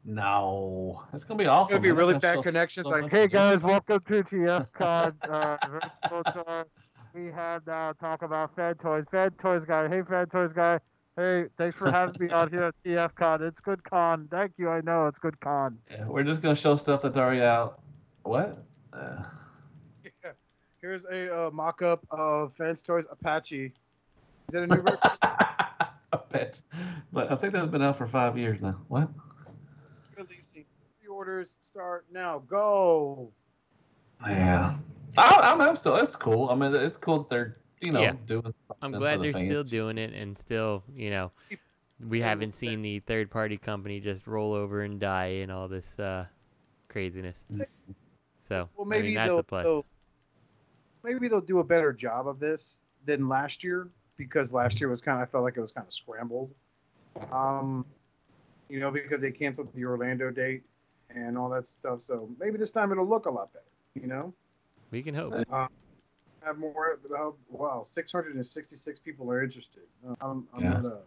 No, it's gonna be awesome. It's gonna be man. really bad connections. so Like, hey guys, welcome to TFCon. Uh, virtual tour. We had uh, talk about Fed Toys. Fed Toys guy. Hey, Fed Toys guy. Hey, thanks for having me out here at TFCon. It's good con. Thank you. I know it's good con. Yeah, we're just gonna show stuff that's already out. What? Uh, Yeah. Here's a uh, mock-up of Fans Toys Apache. Is that a new version? I bet. But I think that's been out for five years now. What? Releasing. Pre-orders start now. Go. Yeah. I, I'm, I'm still. It's cool. I mean, it's cool that they're you know Yeah. doing. Something I'm for glad the they're still doing it and still, you know, we haven't seen the third party company just roll over and die and all this uh, craziness. So, Well, I maybe mean, that's they'll, a plus. they'll maybe they'll do a better job of this than last year because last year was kind of I felt like it was kind of scrambled. Um, you know, because they canceled the Orlando date and all that stuff. So maybe this time it'll look a lot better. You know, We can hope. uh, have more. Uh, wow, 666 people are interested. Uh, I'm, I'm Yeah. gonna,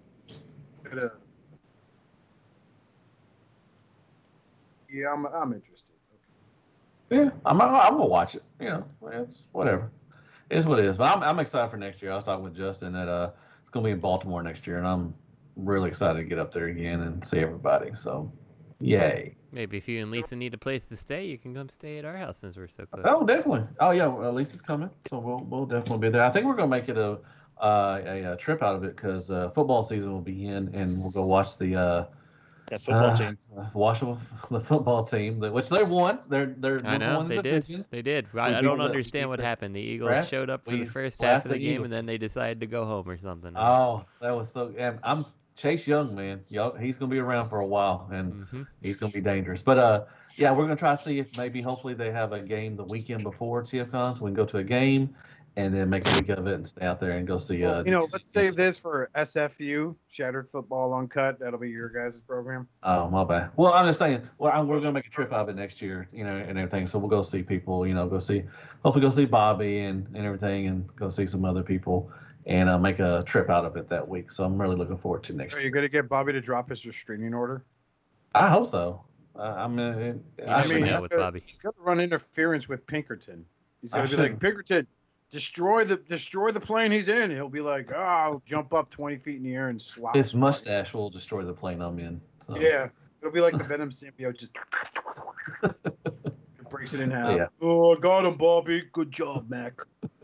gonna. Yeah, I'm, I'm interested. Yeah, I'm, I'm, I'm gonna watch it. You know, it's whatever. It's what it is. But I'm, I'm excited for next year. I was talking with Justin that uh, it's gonna be in Baltimore next year, and I'm really excited to get up there again and see everybody. So, yay! Maybe if you and Lisa need a place to stay, you can come stay at our house since we're so close. Oh, definitely. Oh yeah, well, Lisa's coming, so we'll we'll definitely be there. I think we're gonna make it a uh, a, a trip out of it because uh, football season will be in, and we'll go watch the uh, That football uh, team. watch the the football team, which they won. They're they're I number know one in they the did. division. They did. I, I don't understand what happened. The Eagles Crap. showed up for the first half of the the game, Eagles. and then they decided to go home or something. Oh, that was so. And I'm Chase Young, man. Yo, he's gonna be around for a while, and hmm he's gonna be dangerous. But uh, yeah, we're gonna try to see if maybe hopefully they have a game the weekend before TFCon, so we can go to a game, and then make a week of it and stay out there and go see. Uh, you know, let's save this for SFU, Shattered Football Uncut. That'll be your guys' program. Oh, my bad. Well, I'm just saying. Well, I'm, we're gonna make a trip out of it next year, you know, and everything. So we'll go see people. You know, go see, hopefully go see Bobby and and everything, and go see some other people, and uh, make a trip out of it that week. So I'm really looking forward to next Are year. you going to get Bobby to drop his restraining order? I hope so. Uh, I'm. Uh, You I never mean, know he's with gotta- Bobby. He's got to run interference with Pinkerton. He's I going to be like. Pinkerton, destroy the destroy the plane he's in. He'll be like, oh, I'll jump up 20 feet in the air and slap. his somebody." mustache will destroy the plane I'm in. So. Yeah, it'll be like the Venom symbiote just it breaks it in half. Yeah. Oh, I got him, Bobby. Good job, Mac.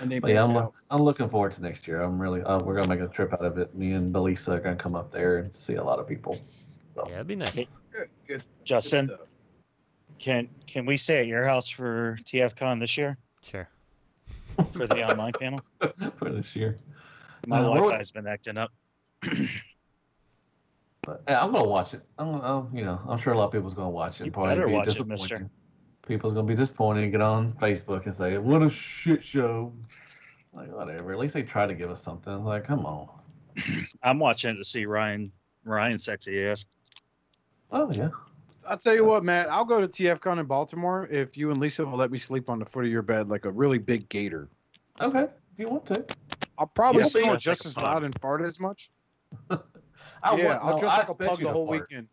And they But yeah, I'm, out. I'm looking forward to next year. I'm really. Uh, we're gonna make a trip out of it. Me and Belisa are gonna come up there and see a lot of people. So. Yeah, it'd be nice. Good, good. good Justin, stuff. can can we stay at your house for TFCon this year Sure. for the online panel? for this year. My Uh, Wi-Fi what- has been acting up. But yeah, I'm gonna watch it. I'm, gonna, I'm you know, I'm sure a lot of people's gonna watch it. You Probably better be watch it, mister. People's gonna be disappointed and get on Facebook and say, "What a shit show." Like whatever. At least they try to give us something. Like, come on. I'm watching it to see Ryan Ryan sexy ass. Oh yeah. I'll tell you what, Matt. I'll go to TFCon in Baltimore if you and Lisa will let me sleep on the foot of your bed like a really big gator. Okay. If you want to. I'll probably Yeah, snore just as loud and fart as much. I yeah, want, I'll no, dress I like a pug the whole fart. weekend.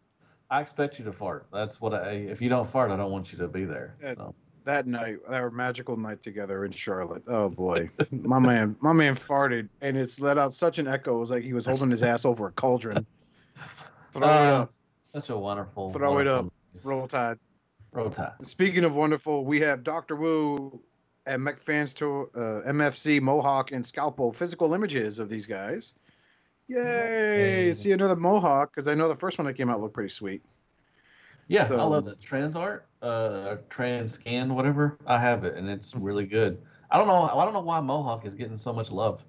I expect you to fart. That's what I. If you don't fart, I don't want you to be there. So. That night, our magical night together in Charlotte. Oh boy, my man, my man farted, and it's let out such an echo. It was like he was holding his ass over a cauldron. Throw it Uh, up, Such a wonderful. Throw it up. wonderful- roll tide. Roll tide. Speaking of wonderful, we have Doctor Wu at McFans to uh, MFC Mohawk and Scalpo physical images of these guys. Yay! See another Mohawk because I know the first one that came out looked pretty sweet. Yeah, I love the trans art, uh, trans scan, whatever. I have it, and it's really good. I don't know. I don't know why Mohawk is getting so much love.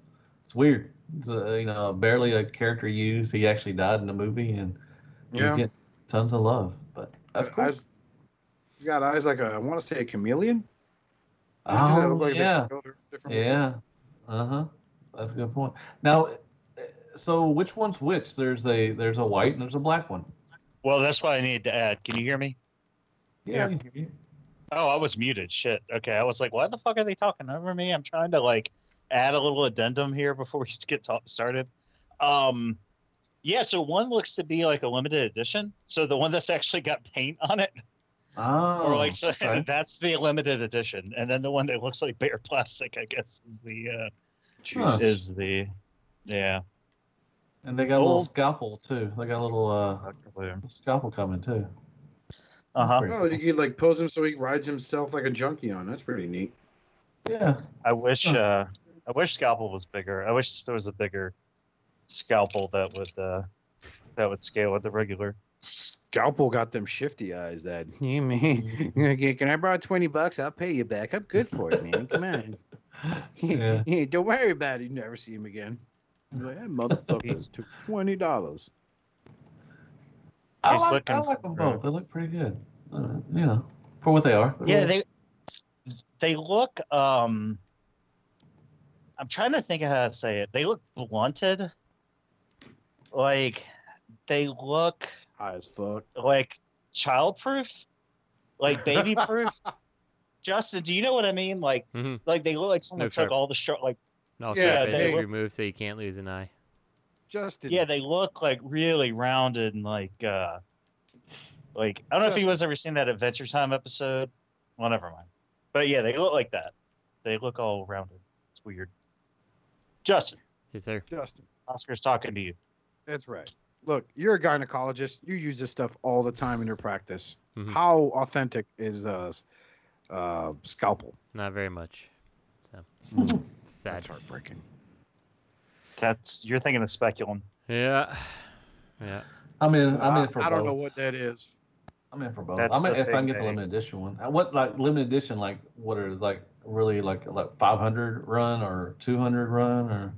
It's weird. It's uh you know barely a character used. He actually died in the movie, and He's Yeah. getting tons of love, but that's cool. Eyes, he's got eyes like a, I want to say a chameleon. You see that Oh, like yeah. go to different? Yeah. Uh huh. That's a good point. Now, so which one's which? There's a there's a white and there's a black one. Well, that's what I needed to add. Can you hear me? Yeah. I you. Oh, I was muted. Shit. Okay, I was like, why the fuck are they talking over me? I'm trying to like add a little addendum here before we get ta- started. Um, yeah. So one looks to be like a limited edition. So the one that's actually got paint on it, Oh. or like so okay. that's the limited edition, and then the one that looks like bare plastic, I guess, is the uh, Huh. is the yeah. And they got a little scalpel too. They got a little uh scalpel coming too. Uh huh. Pretty Oh, you could like pose him so he rides himself like a junkie on. That's pretty neat. Yeah. I wish Huh. uh I wish scalpel was bigger. I wish there was a bigger scalpel that would uh that would scale with the regular. Scalpel got them shifty eyes. That you man. Okay, Can I borrow twenty bucks? I'll pay you back. I'm good for it, man. Come on. Yeah. Yeah, don't worry about it. You never see him again. You're like, that motherfucker took twenty dollars. I like, I like them both. They look pretty good. Uh, you know, for what they are. Yeah, little- they they look um I'm trying to think of how to say it. They look blunted. Like they look High as fuck. like childproof, like baby proof. Justin, do you know what I mean? Like, Mhm. like they look like someone No took sharp. all the sharp, like, No Yeah, sharp they edges removed so you can't lose an eye. Justin. yeah, they look like really rounded and like, uh like I don't know if you guys ever seen that Adventure Time episode. Well, never mind. But yeah, they look like that. They look all rounded. It's weird. Justin, Yes, sir. Justin. Oscar's talking to you. That's right. Look, you're a gynecologist. You use this stuff all the time in your practice. Mhm. How authentic is uh, uh, scalpel? Not very much. So Mhm. Sad. That's heartbreaking. That's you're thinking of speculum. Yeah. Yeah. I'm in. I'm I, in for I don't know what that is. I'm in for both. That's I'm in, the if I can get the limited edition one. What like limited edition? Like what are like really like like 500 run or 200 run or?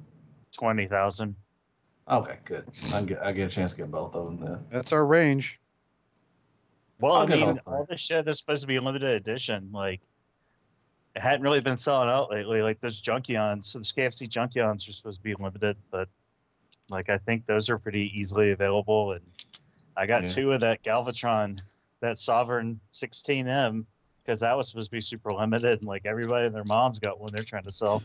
Twenty thousand. Okay, good. I can get I get a chance to get both of them then. That's our range. Well, I'll I mean, all three. all this shit that's supposed to be limited edition, like it hadn't really been selling out lately. Like those Junkions, so the KFC Junkions are supposed to be limited, but like I think those are pretty easily available. And I got Yeah. two of that Galvatron, that Sovereign 16M, because that was supposed to be super limited, and like everybody and their moms got one they're trying to sell.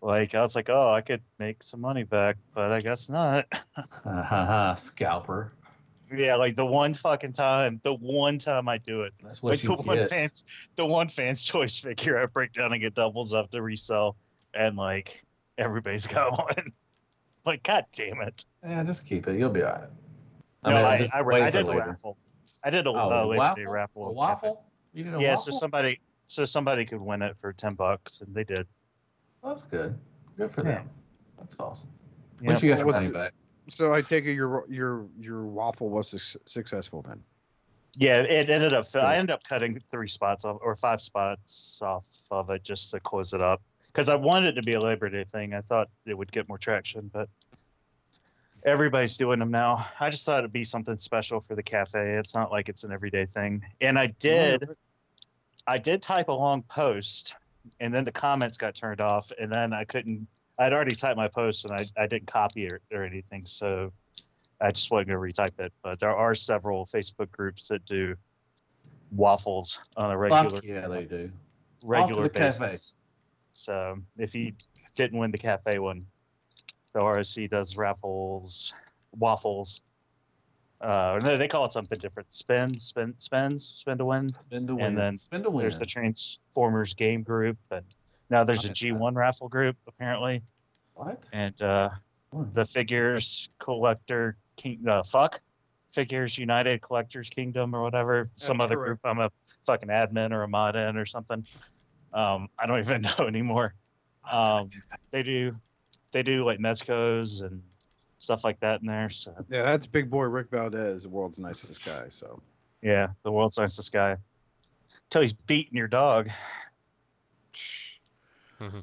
Like I was like, oh, I could make some money back, but I guess not. Ha ha ha! Scalper. Yeah, like the one fucking time, the one time I do it. That's what like you the one fans the one fans choice figure I break down and get doubles up to resell and like everybody's got one. like god damn it. Yeah, just keep it. You'll be all right. no, I, just I, I for did a raffle. I did a Oh, uh, a waffle? raffle. A waffle? You did a Yeah, waffle? so somebody so somebody could win it for ten bucks and they did. That's good. Good for Yeah. them. That's awesome. Yeah. Once you get your money back. So I take it your your your waffle was suc- successful then. Yeah, it ended up. I ended up cutting three spots off, or five spots off of it just to close it up because I wanted it to be a Labor Day thing. I thought it would get more traction, but everybody's doing them now. I just thought it'd be something special for the cafe. It's not like it's an everyday thing. And I did, I did type a long post, and then the comments got turned off, and then I couldn't. I'd already typed my post, and I, I didn't copy it or anything, so I just wasn't going to retype it. But there are several Facebook groups that do waffles on a regular Fuck yeah, they do. regular the cafe. basis. So if you didn't win the cafe one, the ROC does raffles, waffles. Uh, no, they call it something different. Spins, spin, spins, spin to win. Spin to win. And then Spin to win. there's the Transformers game group, and now there's a Okay. G1 raffle group apparently, What? and uh, the figures collector king, uh, fuck, figures United Collectors Kingdom or whatever. Some other correct. group. I'm a fucking admin or a mod in or something. Um, I don't even know anymore. Um, they do, they do like mezcos and stuff like that in there. So Yeah, that's big boy Rick Valdez, the world's nicest guy. So yeah, the world's nicest guy. Till he's beating your dog.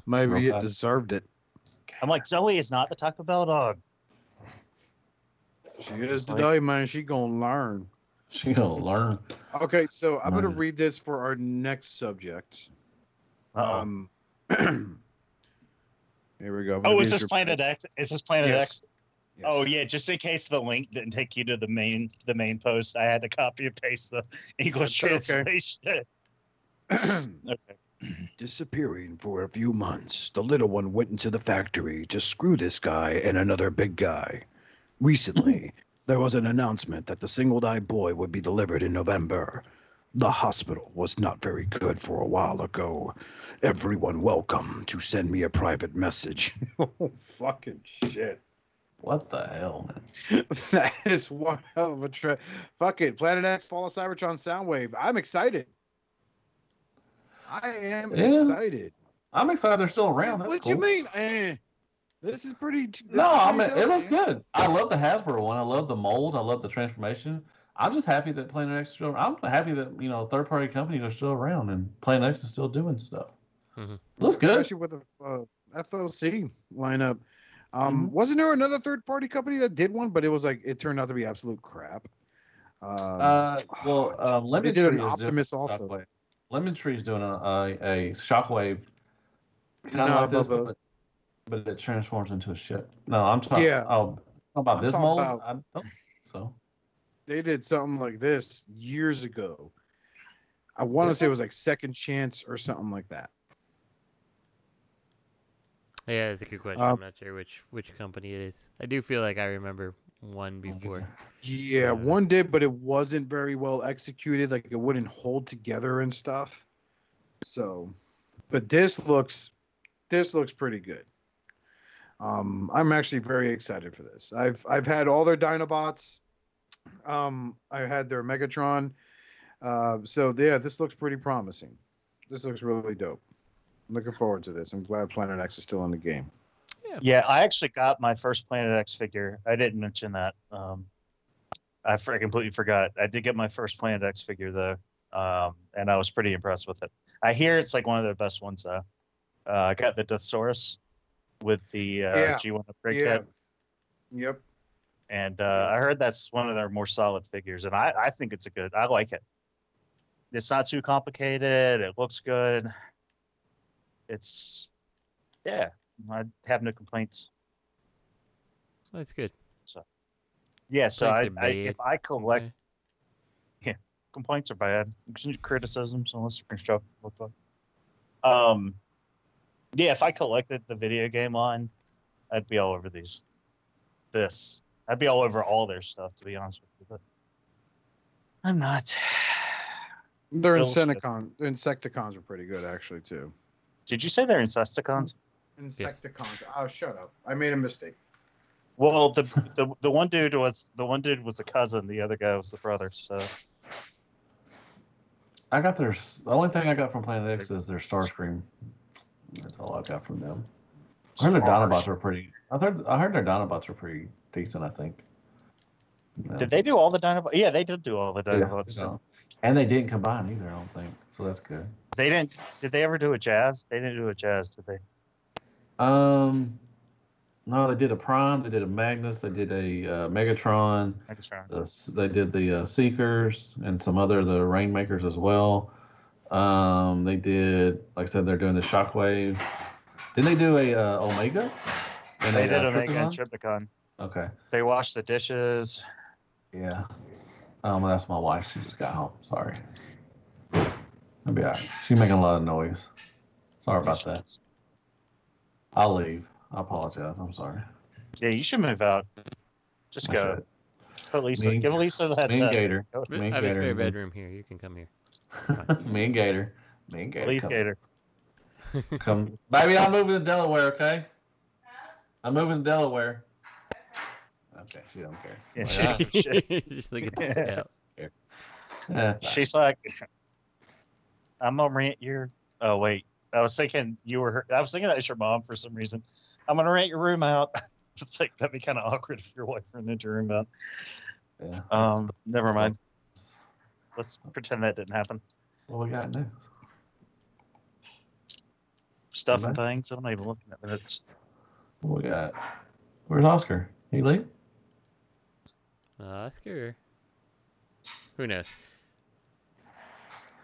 Maybe Real it fast. deserved it. I'm like Zoe is not the Taco Bell dog. She is today, man. She gonna learn. She gonna learn. Okay, so I'm gonna read this for our next subject. Uh-oh. Um, here we go. Oh, is this your- Planet X? Is this Planet Yes. X? Yes. Oh yeah, just in case the link didn't take you to the main the main post, I had to copy and paste the English That's okay. translation. okay. Disappearing for a few months, the little one went into the factory to screw this guy and another big guy. Recently, mm-hmm. there was an announcement that the single eyed boy would be delivered in November. The hospital was not very good for a while ago. Everyone welcome to send me a private message. oh, fucking shit. What the hell, man? that is one hell of a trip. Fuck it. Planet X, Fall of Cybertron Soundwave. I'm excited. I am Yeah. excited. I'm excited they're still around. That's what cool. you mean? Eh, this is pretty. This No, is I pretty mean it looks man. good. I love the Hasbro one. I love the mold. I love the transformation. I'm just happy that Planet X is still. I'm happy that you know third party companies are still around and Planet X is still doing stuff. Mm-hmm. Looks good. Especially with the uh, FOC lineup. Um, Mhm. Wasn't there another third party company that did one, but it was like it turned out to be absolute crap. Um, Uh, well, uh, Lemon they did Tree an is Optimus also. Shockwave. Lemon Tree is doing a a, a Shockwave, kind of No, like this, but, but it transforms into a ship. No, I'm talking. Yeah. Oh, about I'm this talking mold. about- I don't so They did something like this years ago. I want to Did say it was like Second Chance or something like that. Yeah, that's a good question. Uh, I'm not sure which which company it is. I do feel like I remember one before. Yeah, one did, but it wasn't very well executed. Like it wouldn't hold together and stuff. So, but this looks, this looks pretty good. Um, I'm actually very excited for this. I've I've had all their Dinobots. Um, I had their Megatron. Uh, so yeah, this looks pretty promising. This looks really dope. I'm looking forward to this. I'm glad Planet X is still in the game. Yeah, I actually got my first Planet X figure. I didn't mention that. Um, I, for, I completely forgot. I did get my first Planet X figure though, um, and I was pretty impressed with it. I hear it's like one of their best ones though. Uh, I got the Deathsaurus with the uh, Yeah. G1 upgrade Yeah. kit, Yep. and uh, I heard that's one of their more solid figures, and I, I think it's a good. I like it. It's not too complicated. It looks good. It's yeah. I have no complaints. That's good. So yeah, so I, I if I collect Okay. yeah, complaints are bad. Criticisms unless they're constructive. Um yeah, if I collected the video game line, I'd be all over these. This. I'd be all over all their stuff to be honest with you, but I'm not. Their Bill's good. Insecticon, Insecticons are pretty good actually too. Did you say they're Insecticons? Insecticons. Oh, shut up! I made a mistake. Well, the, the the one dude was the one dude was a cousin. The other guy was the brother. So I got their. The only thing I got from Planet X is their Starscream. That's all I got from them. I heard their Dinobots were pretty. I heard. I heard their Dinobots were pretty decent. I think. Yeah. did they do all the Dinobots? Yeah, they did do all the Yeah, Dinobots. so- And they didn't combine either. I don't think. So that's good. They didn't. Did they ever do a jazz? They didn't do a jazz, did they? Um, no, they did a Prime. They did a Magnus. They did a uh, Megatron. Megatron. The they did the uh, Seekers and some other the Rainmakers as well. Um, they did, like I said, they're doing the Shockwave. Didn't they do a uh, Omega? And They a, did uh, Omega and Trypticon? Tripticon. Okay. They washed the dishes. Yeah. Um, that's my wife. She just got home. Sorry. I'll be alright. She's making a lot of noise. Sorry about that. I'll leave. I apologize. I'm sorry. Yeah, you should move out. Just I go. should. Put Lisa. Me- give Lisa the heads me and up. Gator. Go- Me I and have a Gator spare bedroom here. You can come here. Me and Gator. Me and Gator. Leave come- Gator. Come, baby. I'm moving to Delaware. Okay. I'm moving to Delaware. Okay, she don't care. Yeah, Like, she- shit. Just like get the fuck out. ah, that's all right. She's like, I'm gonna rent your. Oh wait, I was thinking you were. I was thinking that was your mom for some reason. I'm gonna rent your room out. it's like that'd be kind of awkward if your wife rented your room out. Yeah. Um, never mind. Let's pretend that didn't happen. What we got next? Stuff and things. I'm not even looking at minutes. What we got? Where's Oscar? He leave? Oscar. Who knows?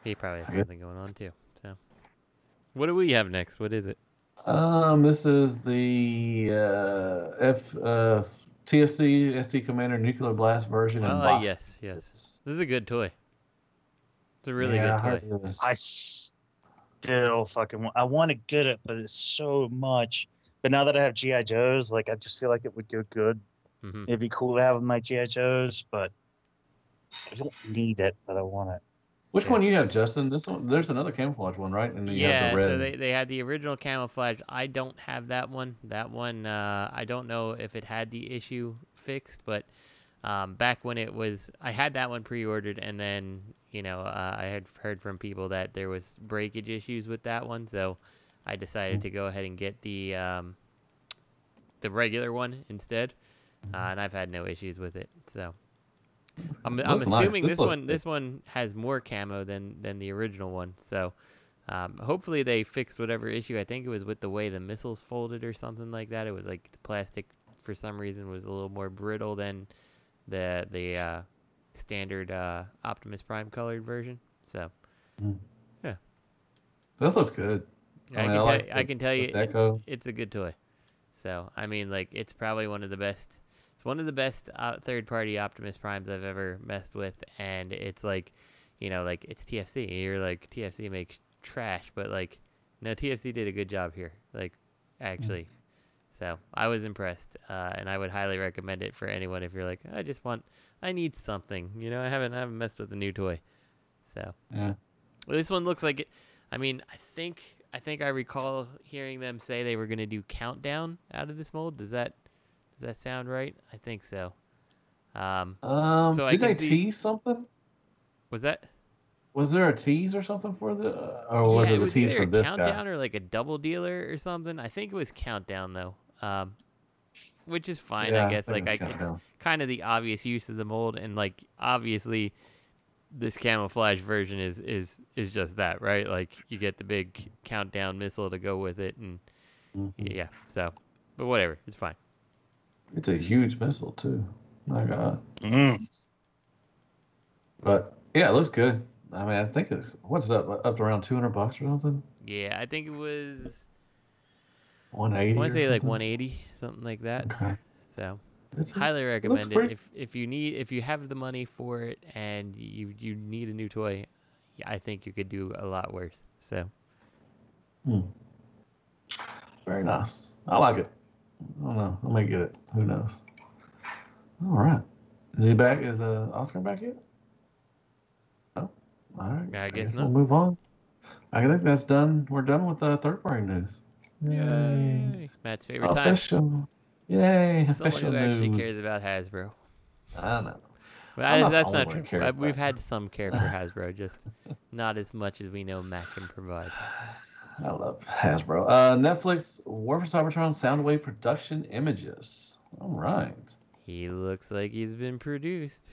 He probably has something going on too. So, what do we have next? What is it? Um, this is the uh, F uh, TFC ST Commander Nuclear Blast version. Oh box. yes, yes. This is a good toy. It's a really Yeah, good toy. it I still fucking want, I want to get it, but it's so much. But now that I have GI Joes, like I just feel like it would go good. Mhm. It'd be cool to have my GI Joes, but I don't need it, but I want it. Which one you have, Justin? This one. There's another camouflage one, right? And Yeah, the red. so they, they had the original camouflage. I don't have that one. That one, uh, I don't know if it had the issue fixed, but um, back when it was, I had that one pre-ordered, and then you know uh, I had heard from people that there was breakage issues with that one, so I decided Mm. to go ahead and get the um, the regular one instead, uh, Mm-hmm. and I've had no issues with it. So. I'm, I'm looks nice. assuming This this, one good. this one has more camo than than the original one. So um, hopefully they fixed whatever issue. I think it was with the way the missiles folded or something like that. It was like the plastic for some reason was a little more brittle than the the uh, standard uh, Optimus Prime colored version. So yeah. This looks good. I, mean, can, tell, like I the- can tell you it's, it's a good toy. So I mean, like it's probably one of the best. It's one of the best uh, third-party Optimus Primes I've ever messed with, and it's like, you know, like it's TFC. You're like TFC makes trash, but like, no, TFC did a good job here. Like, actually, so I was impressed, uh, and I would highly recommend it for anyone if you're like, I just want, I need something. You know, I haven't I haven't messed with a new toy, so. Yeah. Well, this one looks like it. I mean, I think I think I recall hearing them say they were going to do countdown out of this mold. Does that does that sound right? I think so. Um, Um, so I did they see- tease something? was that? Was there a tease or something for the, uh, or was yeah, it a was tease either for a this countdown guy? or like a double dealer or something. I think it was countdown though. Um, which is fine, Yeah, I I guess. think Like, it I, it's kind of the obvious use of the mold, and like obviously, this camouflage version is is is just that, right? Like you get the big countdown missile to go with it, and Mm-hmm. yeah. So, but whatever, it's fine. It's a huge missile too. My God. Mm. But yeah, it looks good. I mean, I think it's what's up up to around two hundred bucks or something. Yeah, I think it was. One eighty. I want to say like 180, something like that. Okay. So, It's- highly looks recommend it pretty- if if you need if you have the money for it and you you need a new toy. Yeah, I think you could do a lot worse. So, Hmm. Very nice. I like it. I don't know. I may get it. Who knows? All right. Is he back? Is uh, Oscar back yet? No. All right. I guess we'll move on. I think that's done. We're done with the third party news. Yay! Matt's favorite time. Official. Yay! Someone Official who actually cares about Hasbro. I don't know. Well, I'm not that's not true. one caring Uh, about We've had some care for Hasbro, just not as much as we know Matt can provide. I love Hasbro. Uh, Netflix War for Cybertron Soundwave production images. All right. He looks like he's been produced.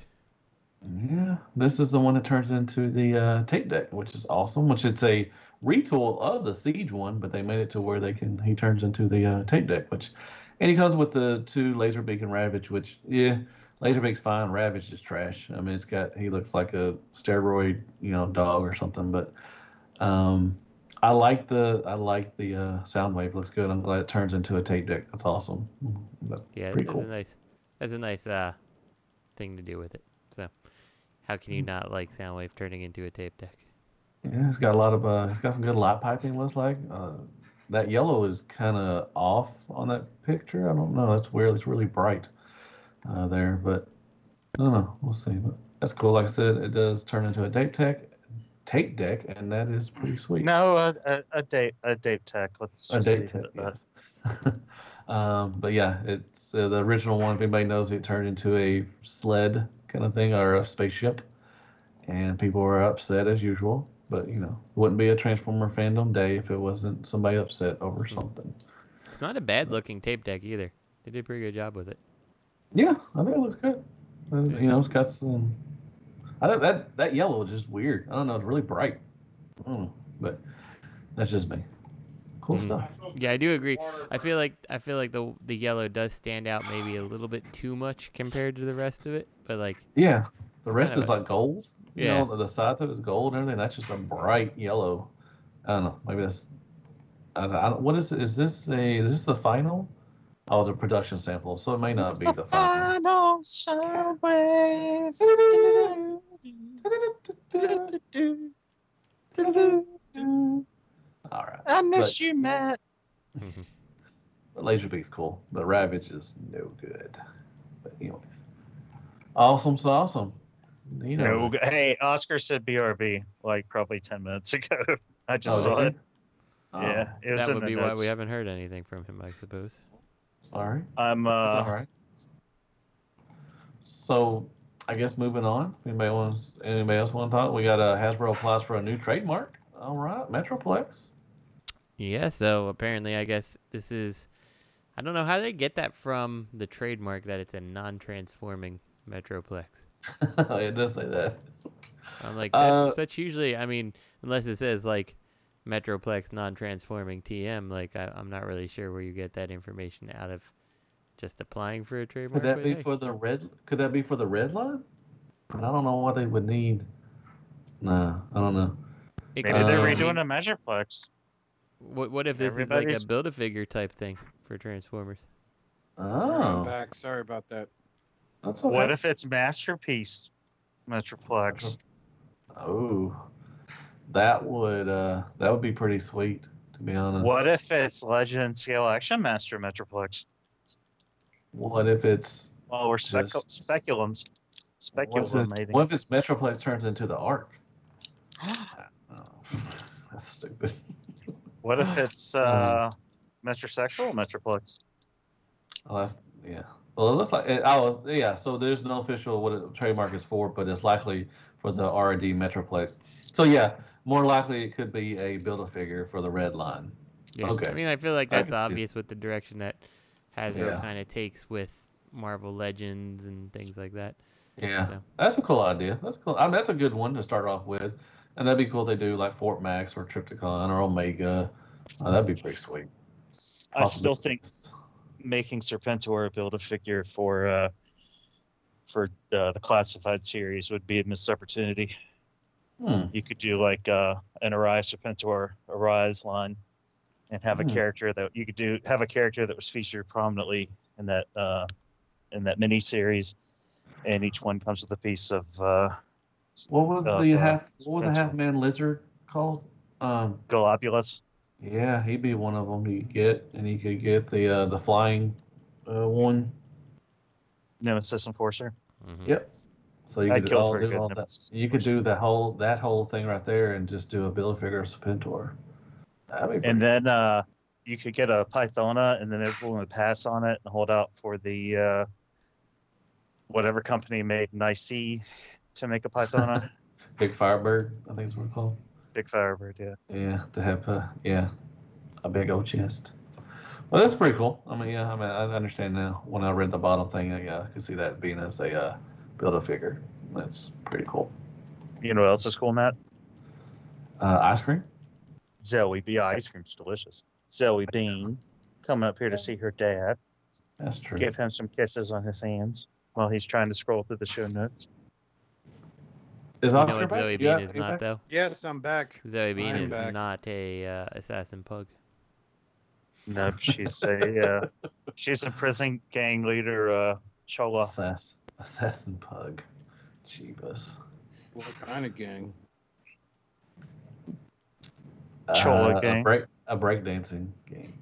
Yeah, this is the one that turns into the uh, tape deck, which is awesome. Which it's a retool of the Siege one, but they made it to where they can he turns into the uh, tape deck. Which, and he comes with the two Laserbeak and Ravage. Which yeah, Laserbeak's fine. Ravage is trash. I mean, it's got he looks like a steroid, you know, dog or something. But um, I like the I like the uh, Soundwave. Looks good. I'm glad it turns into a tape deck. That's awesome. But Yeah, pretty that's cool. a nice, that's a nice uh, thing to do with it. So, how can Mm. you not like Soundwave turning into a tape deck? Yeah, it's got a lot of uh, it's got some good light piping. Looks like uh, that yellow is kind of off on that picture. I don't know. That's weird. It's really bright uh, there, but I don't know. We'll see. But that's cool. Like I said, it does turn into a tape deck, tape deck, and that is pretty sweet. No, a, a, a date, a date tech. Let's A just date leave tech, it that. yes. um, but yeah, it's uh, the original one. If anybody knows, it turned into a sled kind of thing or a spaceship, and people were upset as usual. But you know, wouldn't be a Transformer fandom day if it wasn't somebody upset over something. It's not a bad looking tape deck either. They did a pretty good job with it. Yeah, I think it looks good. Uh, You know, it's got some. I don't that that yellow is just weird. I don't know. It's really bright. I don't know, but that's just me. Cool Mhm. stuff. Yeah, I do agree. I feel like I feel like the the yellow does stand out maybe a little bit too much compared to the rest of it, but like Yeah, the rest is a- like gold. You Yeah. know, the sides of it is gold and everything. That's just a bright yellow. I don't know. Maybe that's. I, don't- I don't, what is it? Is this a? Is this the final? Oh, it's a production sample, so it may not be the final. All right. I missed But- you, Matt. But Laserbeak's cool. The Ravage is no good. But anyways. Awesome awesome. You know. No, hey, Oscar said BRB like probably ten minutes ago. I just Oh, saw did it. he? Oh, yeah, it was that would the be why we haven't heard anything from him, I suppose. Sorry. I'm That's uh, all right. So, I guess moving on. Anybody wants? Anybody else want to talk? We got a Hasbro applies for a new trademark. All right, Metroplex. Yeah, so apparently, I guess this is. I don't know how they get that from the trademark that it's a non-transforming Metroplex. it does say that. I'm like, Uh, that's, that's usually. I mean, unless it says like Metroplex non-transforming TM, like I, I'm not really sure where you get that information out of. Just applying for a trademark. Could that be hey. for the red? Could that be for the red line? I don't know what they would need. Nah, I don't know. It maybe they're redoing a Measureplex. What What if this is like a build a figure type thing for Transformers? I'm Oh, back. Sorry about that. that's okay. What if it's masterpiece Metroplex? Oh, that would uh that would be pretty sweet to be honest. What if it's Legend Scale Action Master Metroplex? What if it's Well, we're specu- Just- speculums. what if, Speculum, maybe. what if it's Metroplex turns into the Ark? oh, that's stupid. What if it's uh, metrosexual Metroplex? Oh, that's yeah. Well, it looks like it, I was yeah. So there's no official what it, trademark is for, but it's likely for the R&D Metroplex. So yeah, more likely it could be a build a figure for the red line. Yeah. Okay. I mean, I feel like that's obvious with the direction that Hasbro Yeah. kind of takes with Marvel Legends and things like that. Yeah, So- that's a cool idea. That's cool. I mean, that's a good one to start off with, and that'd be cool. if They do like Fort Max or Trypticon or Omega. Oh, that'd be pretty sweet. I still think making Serpentor build a figure for uh, for uh, the classified series would be a missed opportunity. Hmm. You could do like uh, an Arise Serpentor Arise line, and have a Hmm. character that you could do have a character that was featured prominently in that uh, in that mini series, and each one comes with a piece of uh, What was Uh, the uh, half? What was the half man lizard called? Um, Globulus. yeah, he'd be one of them you could get, and you could get the uh, the flying uh, one. Nemesis Enforcer. Mhm. Yep. So you I'd could kill all for do good all that. You could do the whole that whole thing right there, and just do a build figure of Serpentor. That'd be pretty And then uh, you could get a Pythona, and then everyone would pass on it and hold out for the uh, whatever company made Nice to make a Pythona. Big Firebird, I think is what it's called. Big Firebird, yeah. Yeah, to have uh, yeah, a big old chest. Well, that's pretty cool. I mean, yeah, I mean, I understand now. When I read the bottom thing, I, yeah, I could see that being as a uh, build a figure. That's pretty cool. You know what else is cool, Matt? Uh, ice cream. Zoe B. Ice cream's delicious. Zoe Bean coming up here to see her dad. That's true. Give him some kisses on his hands while he's trying to scroll through the show notes. Is You know Oscar what back? Zoe Bean Yeah, is not back? though. Yes, I'm back. Zoe Bean I'm is back. not a uh, assassin pug. No, she's a uh, she's a prison gang leader, uh, Chola. Assass- assassin pug. Jeebus. What kind of gang? Chola Uh, gang. A break a breakdancing gang.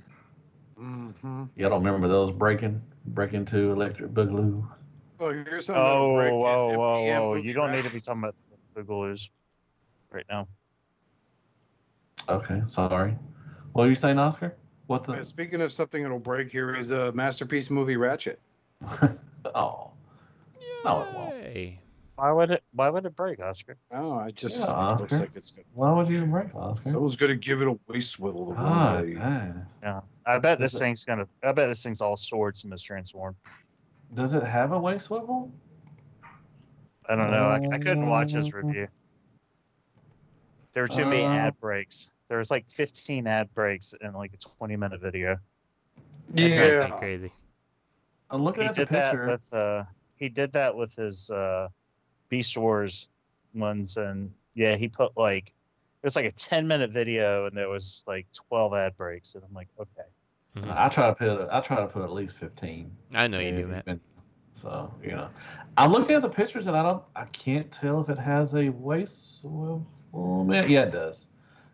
Mm-hmm. Y'all don't remember those breaking breaking to electric boogaloo? Oh, here's something. Oh, that'll break whoa, this whoa, MPM whoa! You don't need to be talking about Boogaloo's right now. Okay, sorry. What are you saying, Oscar? What's Uh, the? Speaking of something that'll break, here is a masterpiece movie Ratchet. oh, no, it won't. Hey, Why would it? Why would it break, Oscar? Oh, I just Yeah, it looks Oscar. like it's good. Why would you break, Oscar? Someone's gonna give it a waist swivel the Ah, wrong Yeah, I bet this it- thing's gonna. I bet this thing's all swords and mistransformed. Does it have a waist swivel? I don't know. I, I couldn't watch his Uh, review. There were too many uh, ad breaks. There was like 15 ad breaks in like a 20 minute video. That drives Yeah. crazy. I'm looking he at the did that with uh he did that with his uh Beast Wars ones and yeah he put like it was like a 10 minute video and there was like 12 ad breaks and I'm like okay Mhm. I try to put I try to put at least 15. I know you do, Yeah, Matt. and- So you know, I'm looking at the pictures and I don't, I can't tell if it has a waist swivel. Man, yeah, it does.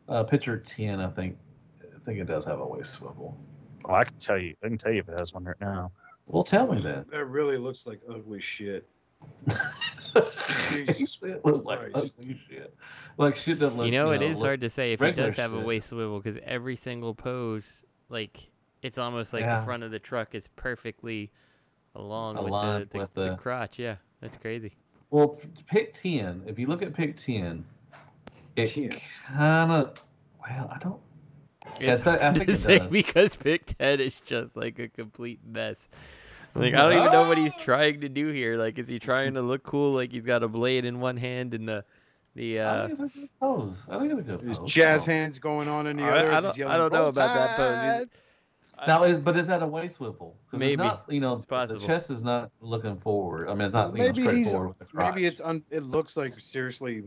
Uh, picture ten, I think, I think it does have a waist swivel. well I can tell you I can tell you if it has one right now Well, tell me then. That really looks like ugly shit. Jesus it like ugly shit. Like shit that look. You know, it is look- hard to say if it does have a waist swivel because every single pose, like, it's almost like Yeah. the front of the truck is perfectly along Aligned with the, the, with the the- crotch. Yeah, that's crazy. Well, p- pick ten. If you look at pick ten, it kind of. Well, I don't. It's I thi- I think to it say does. because Pick 10 is just like a complete mess. Like, I don't even know what he's trying to do here. Like, is he trying to look cool? Like, he's got a blade in one hand and the. the I uh, think it's a good pose. I think it's a good There's pose. jazz Oh. hands going on in the I- other. I as don't- he's I don't know about that pose. He's- Now is but is that a waist swivel? 'Cause Maybe. It's not, you know, It's possible. the chest is not looking forward. I mean, it's not you Maybe know, he's straightforward with the maybe it's un, it looks like seriously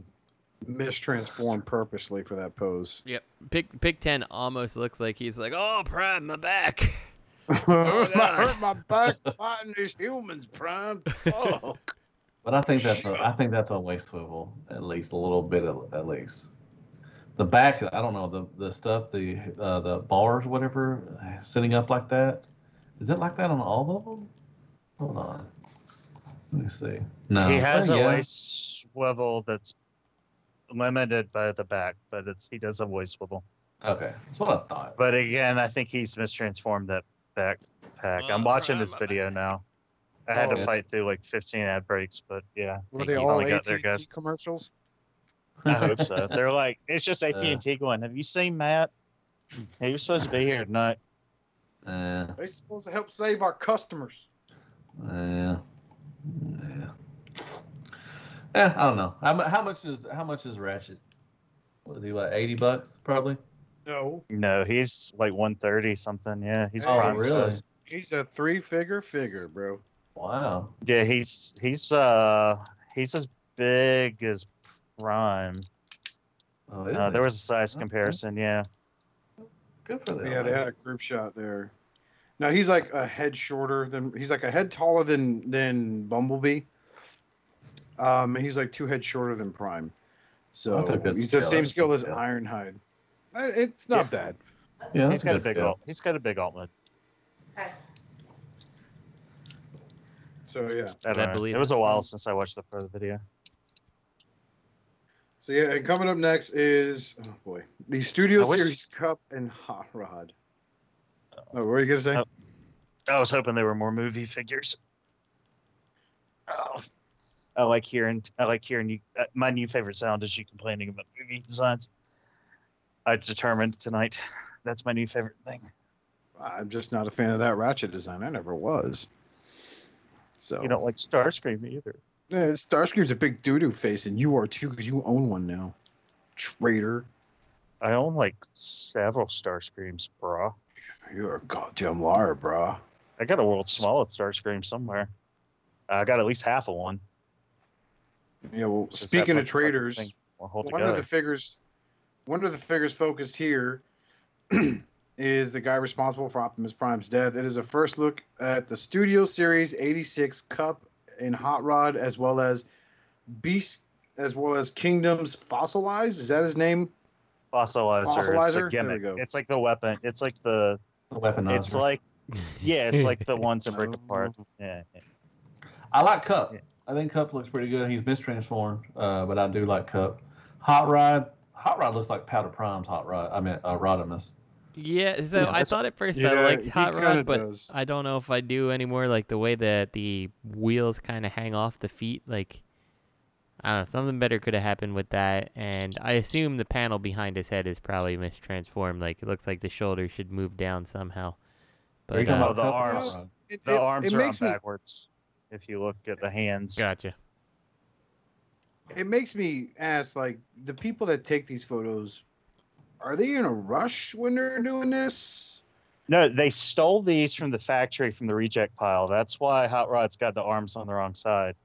mistransformed purposely for that pose. Yep. Pick, Pick 10 almost looks like he's like, oh, Prime, my back. I God. hurt my back fighting these humans, Prime. Fuck. But I think that's a I think that's a waist swivel at least a little bit at, at least. The back, I don't know the the stuff the uh, the bars whatever uh, sitting up like that. Is it like that on all of them? Hold on. Let me see. No, he has Well, a yeah. waist swivel that's limited by the back but it's he does have a waist swivel Okay, that's what I thought. but again I think he's mistransformed that backpack I'm Oh, watching this my video now I had Oh. to fight through like 15 ad breaks but yeah Were they all got there, AT&T guys. commercials? I hope so. They're like, it's just Uh. AT and T going. Have you seen Matt? Hey, you're supposed to be here tonight. Uh, They're supposed to help save our customers. yeah. Yeah. Eh, I don't know. How, how much is how much is Ratchet? Was he like eighty bucks probably? No, No, he's like 130 something. Yeah, he's Oh, prime really? size. he's a three-figure figure, bro. Wow. Yeah, he's he's uh he's as big as prime. Oh, is Uh, it? there was a size Okay. comparison. Yeah, good for them. Yeah, they had a group shot there. Now he's like a head shorter than he's like a head taller than than Bumblebee. Um, he's like two heads shorter than Prime. So That's a he's the same skill as. Ironhide. Uh, It's not Yeah. bad. Yeah, he's that's got a big scale. alt. He's got a big alt mode. So yeah. I don't I believe It was a while since I watched the further video. So yeah, and coming up next is oh boy, the Studio I wish- Series Kup and Hot Rod. Oh, what were you gonna say? Oh. I was hoping there were more movie figures. Oh, I like hearing. I like hearing you. Uh, my new favorite sound is you complaining about movie designs. I determined tonight. That's my new favorite thing. I'm just not a fan of that Ratchet design. I never was. So You don't like Starscream either. Yeah, Starscream's a big doo doo face, and you are too because you own one now. Traitor. I own like several Starscreams, bro. You're a goddamn liar, brah. I got a world's smallest Starscream somewhere. I got at least half of one. Yeah, well, speaking of traitors, thing will hold one together. of the figures, one of the figures focused here is the guy responsible for Optimus Prime's death. It is a first look at the Studio Series 86 Kup in Hot Rod, as well as Beast, as well as Kingdom's Fossilized. Is that his name? Fossilizer. It's Fossilizer? a There we go. It's like the weapon. It's like the. The weaponizer. It's like. Yeah, it's like the ones that break apart. Yeah. yeah. I like Kup. Yeah. I think Kup looks pretty good. He's mistransformed, uh, but I do like Kup. Hot Rod. Hot Rod looks like Powder Prime's Hot Rod. I mean, uh, Rodimus. Yeah, so Yeah, I thought at first Yeah, I liked he Hot Rod, but does. I don't know if I do anymore. Like the way that the wheels kind of hang off the feet, like I don't know, something better could have happened with that. And I assume the panel behind his head is probably mistransformed. Like it looks like the shoulder should move down somehow. Are you talking uh, Oh, the arms. It, The it- arms it are on makes me, backwards. If you look at the hands. gotcha. It makes me ask like the people that take these photos are they in a rush when they're doing this? No, they stole these from the factory from the reject pile. That's why Hot Rod's got the arms on the wrong side.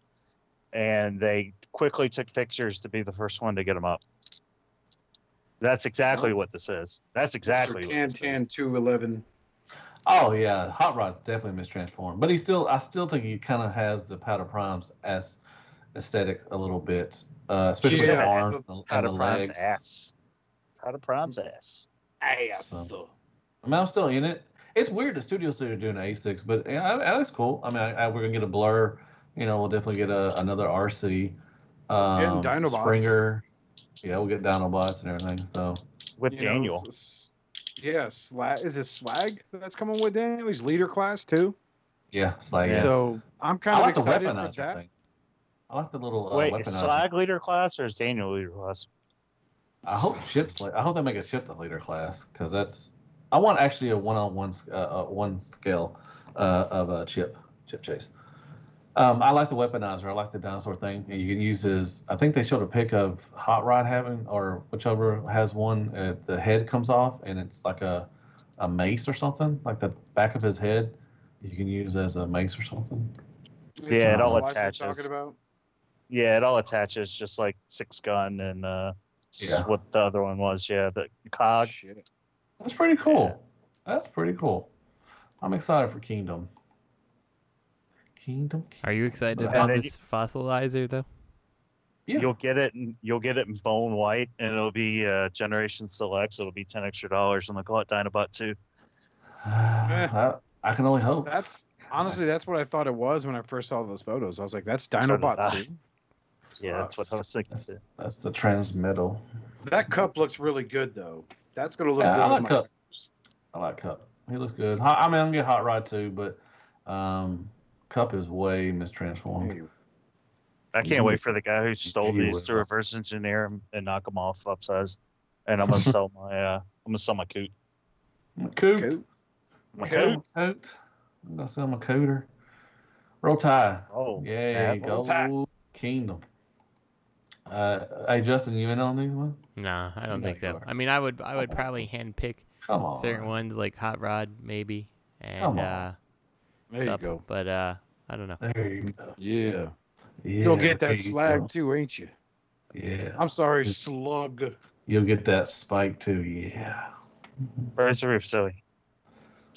And they quickly took pictures to be the first one to get them up. That's exactly what this is. That's exactly Mr. what Can this is. Tan two eleven. Oh yeah, Hot Rod's definitely mistransformed, but he still, I still think he kind of has the Powder Primes as aesthetic a little bit, uh, especially Yeah. the arms and the, and Powder the Prime's legs. ass. Powder Prime's ass. So, I mean, I'm still in it. It's weird the studios said they're doing A6, but yeah, that looks cool. I mean, I, I, we're gonna get a blur. You know, we'll definitely get a, another Arcee. Um, Dinobots. Springer. Yeah, we'll get Dinobots and everything. So With You Daniel. s- s- yeah, Slag is it Slag that's coming with Daniel? He's leader class too. yeah, it's like So I'm I kind of like the excited for weaponizer that. thing. I like the little uh, Wait, weaponizer. is Slag leader class or is Daniel leader class? I hope ships. Like, I hope they make a ship the leader class because that's. I want actually a one-on-one uh, uh, one scale uh, of a chip chip chase. Um, I like the weaponizer. I like the dinosaur thing. You can use his. I think they showed a pic of Hot Rod having, or whichever has one. Uh, the head comes off, and it's like a a mace or something. Like the back of his head, you can use as a mace or something. Is Yeah, it all attaches. Talking about? Yeah, it all attaches just like six gun and uh, yeah. what the other one was. Yeah, the cog. Shit. That's pretty cool. Yeah. That's pretty cool. I'm excited for Kingdom. Kingdom. Kingdom. Are you excited about this you, fossilizer though? Yeah. You'll get it. In, you'll get it in bone white, and it'll be uh, Generation select. So it'll be ten extra dollars, and they'll call it Dinobot Two. I, I can only hope. That's honestly, that's what I thought it was when I first saw those photos. I was like, "That's Dinobot 2. Yeah, that's what I was thinking. That's, that's the Transmetal. That Kup looks really good though. That's gonna look Yeah, good. I like my Kup. colors. I like Kup. He looks good. Hot, I mean, I'm gonna get Hot Rod too, but um, Kup is way mistransformed. Hey, I can't wait for the guy who stole you these to will. reverse engineer 'em and knock them off upsize. And I'm gonna sell my. Uh, I'm gonna sell my coot. Coot. Coot. My Sell coot. my coat. I'm gonna sell my cooter. Roll tie. Oh, yeah, go Roll Tide. Kingdom. Uh, hey Justin, you in on these ones? Nah, I don't Yeah, think so. are. I mean, I would I would probably handpick Come on. certain ones like Hot Rod maybe, and Come on. uh, There you Kup, go. but uh, I don't know. There you go. Yeah. Yeah, You'll get that slag go. too, ain't you? Yeah. I'm sorry, slug. You'll get that spike too. Yeah. Where's the roof, silly?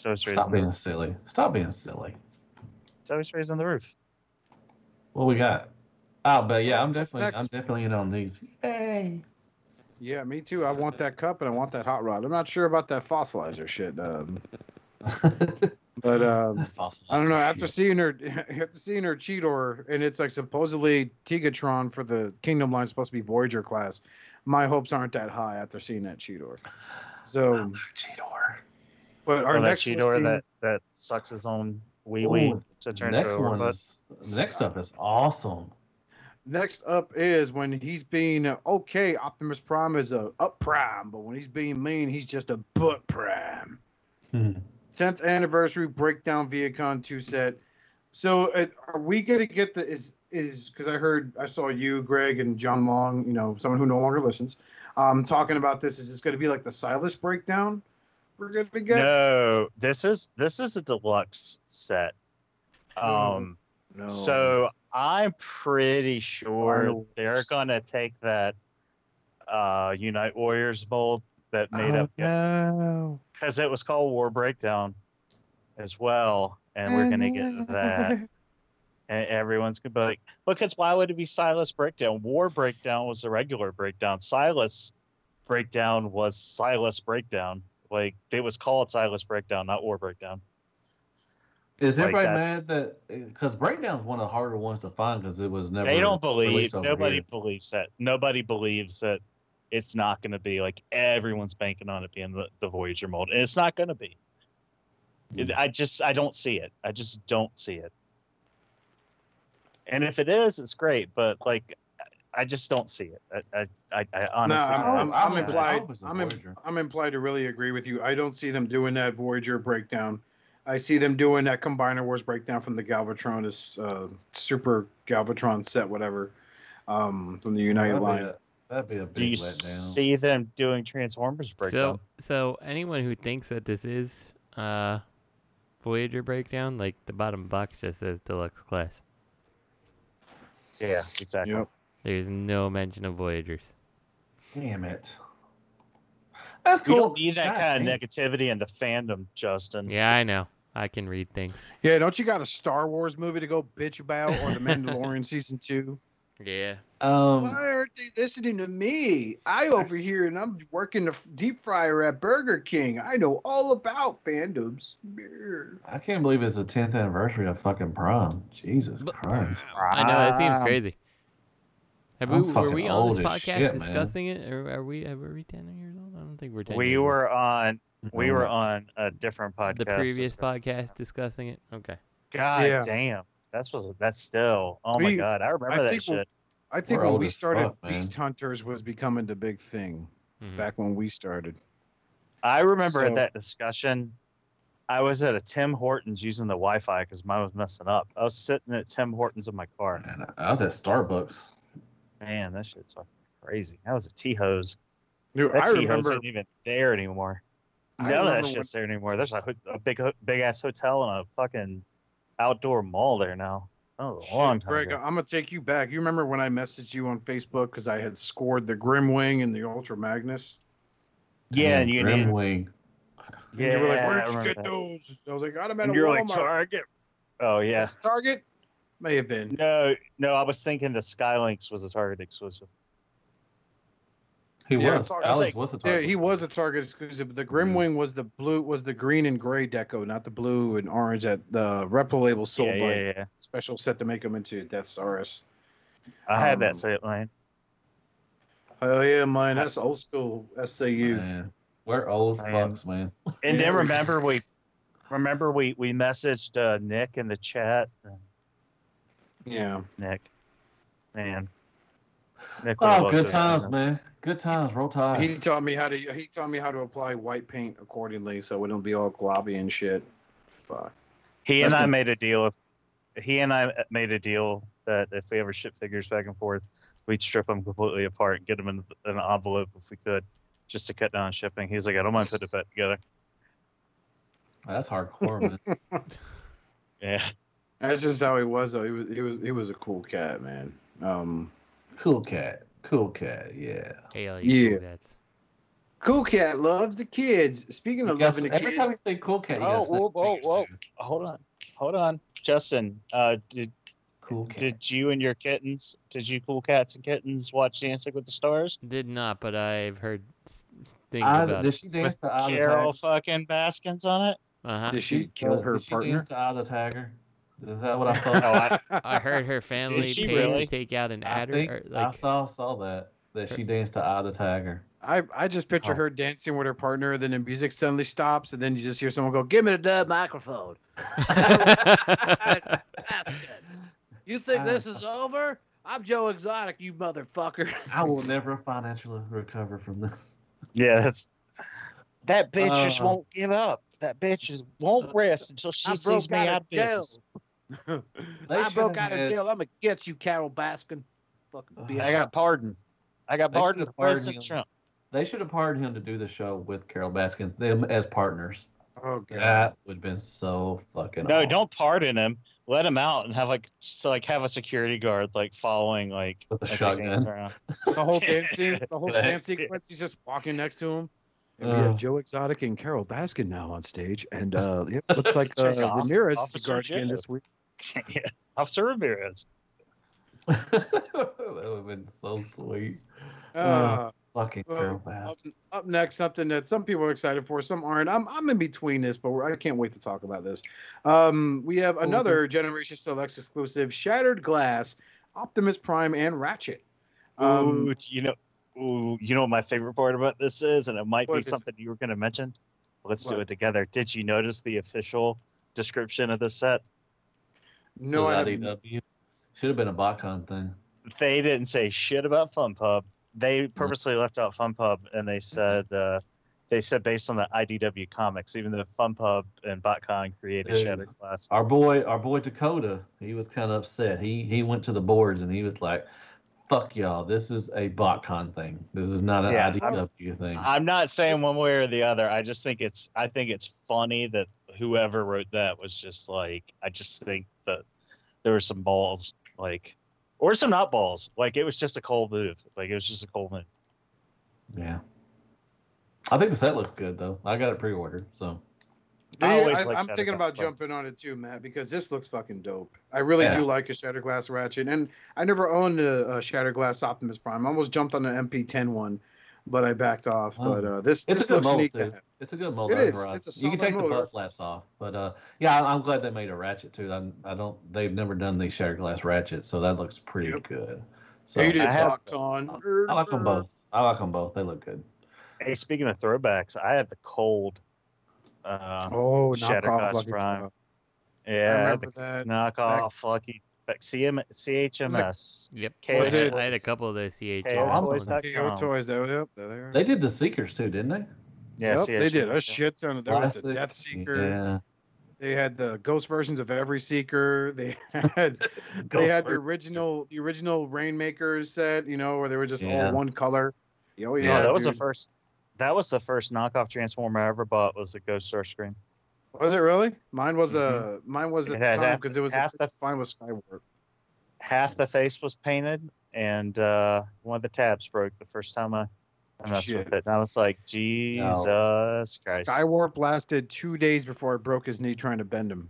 Zoe's Stop being silly. Stop being silly. Zoe's raising the roof. What we got? Oh, but yeah, I'm definitely, I'm definitely in on these. Yay! Yeah, me too. I want that Kup and I want that hot rod. I'm not sure about that fossilizer shit. Um, but um, I don't know. After seeing her, after seeing her Cheetor, and it's like supposedly Tigatron for the Kingdom line supposed to be Voyager class. My hopes aren't that high after seeing that Cheetor. So, Cheetor. but our Or that next Cheetor listing- that, that sucks his own wee wee to turn next into a one robot. is next up is awesome. Next up is when he's being uh, okay. Optimus Prime is a up prime, but when he's being mean, he's just a butt prime. Hmm. 10th anniversary breakdown Vehicon 2 set. So uh, are we going to get the is is because I heard I saw you, Greg, and John Long, you know, someone who no longer listens, um, talking about this. Is this going to be like the Silas breakdown? We're going to be get No, this is this is a deluxe set. Um, no. so I'm pretty sure Arnold. they're gonna take that uh Unite Warriors mold that made Oh, up no. because it was called War Breakdown as well, and we're gonna get that. And everyone's gonna be like, because why would it be Silas Breakdown? War Breakdown was a regular breakdown. Silas Breakdown was Silas Breakdown. Like it was called Silas Breakdown, not War Breakdown. Is everybody that's- mad that eh, because breakdown's one of the harder ones to find because it was never they don't believe nobody here. believes that nobody believes that it's not going to be like everyone's banking on it being the, the voyager mold and it's not going to be It- hmm. i just i don't see it i just don't see it and if it is it's great but like i just don't see it i i, I, I No, honestly oh, I'm, I'm. I'm implied. hope it's a I'm, im- I'm implied to really agree with you. I don't see them doing that Voyager breakdown. I see them doing that Combiner Wars breakdown from the Galvatron, this uh, Super Galvatron set, whatever, um, from the United That'd be line. a- That'd be a big Do you letdown. see them doing Transformers breakdown? So, so anyone who thinks that this is uh, Voyager breakdown, like the bottom box just says deluxe class. yeah, exactly. There's no mention of Voyagers. Damn it. That's We cool. don't need that God kind damn. of negativity in the fandom, Justin. Yeah, I know. I can read things. Yeah, don't you got a Star Wars movie to go bitch about or The Mandalorian season two? Yeah. Um, Why aren't they listening to me? I over here and I'm working the deep fryer at Burger King. I know all about fandoms. I can't believe it's the 10th anniversary of fucking prom. Jesus Christ. I know it seems crazy. Have we, I'm were we on this podcast shit, man. discussing it, or are we? Are we ten years old? I don't think we're ten. We years old. were on we were Mhm. on a different podcast. the previous discussing- podcast discussing it. Okay. God Yeah. damn. That's was that's still. Oh my god, I remember I that think we'll- shit. I think We're when we started, fuck. Beast Hunters was becoming the big thing Mhm. back when we started. I remember So- at that discussion, I was at a Tim Hortons using the Wi-Fi because mine was messing up. I was sitting at Tim Hortons in my car. Man, I was at Starbucks. Man, that shit's fucking crazy. That was a T hose. Dude, That I T hose remember. isn't even there anymore. I None of that shit's there anymore. There's a, a big big ass hotel and a fucking outdoor mall there now. Oh, Shit, long time Greg, ago. I'm gonna take you back. You remember when I messaged you on Facebook because I had scored the Grim Wing and the Ultra Magnus? Yeah, and you Grim need. Wing. And you were like, "Where I did you get that. those?" I was like, "Got them at And a you're Walmart." like Target. Oh yeah. Target may have been. No, no, I was thinking the Skylynx was a Target exclusive. He Yeah, was. Alex like- was a target. Yeah, he was a Target exclusive. but The Grim Mhm. Wing was the blue, was the green and gray deco, not the blue and orange that the Reprolabel sold yeah, by yeah, yeah. special set to make them into Death Stars. I had Um, that set line. Oh yeah, man, That's old school SAU. Man, we're old Man. fucks, man. And Yeah. then remember we remember we we messaged uh, Nick in the chat. Yeah. Nick, man. Nick Oh, good times, man. Good times. Roll tide. He taught me how to. He taught me how to apply white paint accordingly, so it don't be all globby and shit. Fuck. He and I in made a deal. If he and I made a deal that if we ever ship figures back and forth, we'd strip them completely apart and get them in an envelope if we could, just to cut down shipping. He's like, I don't mind putting it back together. That's hardcore, man. Yeah. That's just how he was. Though he was. He was. He was a cool cat, man. Um, Cool cat. Cool cat. Yeah. Hell yeah. Yeah. That's cool cat loves the kids. Speaking of You gotta- loving the kids. every time you say cool cat, Oh, whoa, whoa, whoa. Hold on, hold on, Justin. Uh, did Cool cat. did you and your kittens? Did you cool cats and kittens watch Dancing with the Stars? did not, but I've heard s- s- things I, about did it. she dance With to Eye of the Carol fucking Baskins on it. Uh huh. did she kill her did she partner? dance to Eye the Tiger? Is that what I saw? Oh, I, I heard her family she paid really? to take out an I adder. think or, I like, saw, saw that that she danced to Eye the Tiger. I, I just picture Oh. her dancing with her partner, then the music suddenly stops, and then you just hear someone go, "Give me the dub microphone." You think this is over? I'm Joe Exotic, you motherfucker. I will never financially recover from this. yeah, that's that bitch just Uh, won't give up. That bitch just won't rest until she I sees broke me out out of of jail. business. They I broke out of jail. I'm gonna get you, Carol Baskin. Fucking bitch. I got pardoned. I got They pardoned President Trump. They should have pardoned him to do the show with Carol Baskins, them as partners. Oh god. That would have been so fucking. No, awesome. don't pardon him. Let him out and have like so like have a security guard like following like With a shotgun. The whole dance scene, the whole dance sequence, he's just walking next to him. And we have Joe Exotic and Carol Baskin now on stage, and uh, yeah, looks like uh, Ramirez is the Officer guard again this week. yeah, Officer Ramirez. that would have been so sweet. Uh, Fucking well, Carol up, up next, something that some people are excited for, some aren't. I'm I'm in between this, but we're, I can't wait to talk about this. Um, we have another Generation Selects exclusive: Shattered Glass, Optimus Prime, and Ratchet. Um, Ooh, you know, ooh, you know what my favorite part about this is, and it might be something you were going to mention. Let's do it together. Did you notice the official description of the set? No, I IDW. Should have been a BotCon thing. They didn't say shit about Fun Pub. They Mm-hmm. purposely left out Fun Pub, and they said uh, they said based on the IDW comics, even though Fun Pub and BotCon created Dude. Shattered Glass. Our boy, our boy Dakota, he was kind of upset. He he went to the boards and he was like, fuck y'all. This is a BotCon thing. This is not an Yeah, IDW thing. I'm not saying one way or the other. I just think it's I think it's funny that whoever wrote that was just like I just think that there were some balls like or some not balls. Like it was just a cold move. Like it was just a cold move. yeah. I think the set looks good though. I got it pre-ordered, so I I always I, like am thinking about stuff. jumping on it too, Matt, because this looks fucking dope. I really Yeah. do like a Shatterglass Ratchet, and I never owned a, a Shatterglass Optimus Prime. I almost jumped on the MP10 one, but I backed off. Oh. But uh, this it's this a good looks mold too. It's a good mold. It on is. Horizon. It's a you can solid take the mold. butt flaps off, but uh, yeah, I- I'm glad they made a ratchet too. I, I don't. They've never done the shattered glass ratchet, so that looks pretty good. So you did I have- BotCon. I like them both. I like them both. They look good. Hey, speaking of throwbacks, I had the cold uh Oh, Shatterglass knockoff Lucky Prime. Charm. Yeah, I I remember the that. knockoff lucky back CM CHMS. Yep. KO Was it- I had a couple of those KO CHMs. Toys.com. KO Toys, though. Yep, there they did the Seekers too, didn't they? Yeah, yep, they did a shit ton. Of, there was the Death Seeker. Yeah. They had the ghost versions of every Seeker. They had they had the original the original Rainmakers set. You know, where they were just Yeah. all one color. Oh No, yeah, that was the first. That was the first knockoff Transformer I ever bought. Was the Ghost Starscream. Was it really? Mine was a mine was It at the time because it was a, half the- it's fine with Skywarp. Half the face was painted, and uh, one of the tabs broke the first time I, I messed Shit. with it. And I was like, Jesus Christ! Skywarp lasted two days before it broke his knee trying to bend him.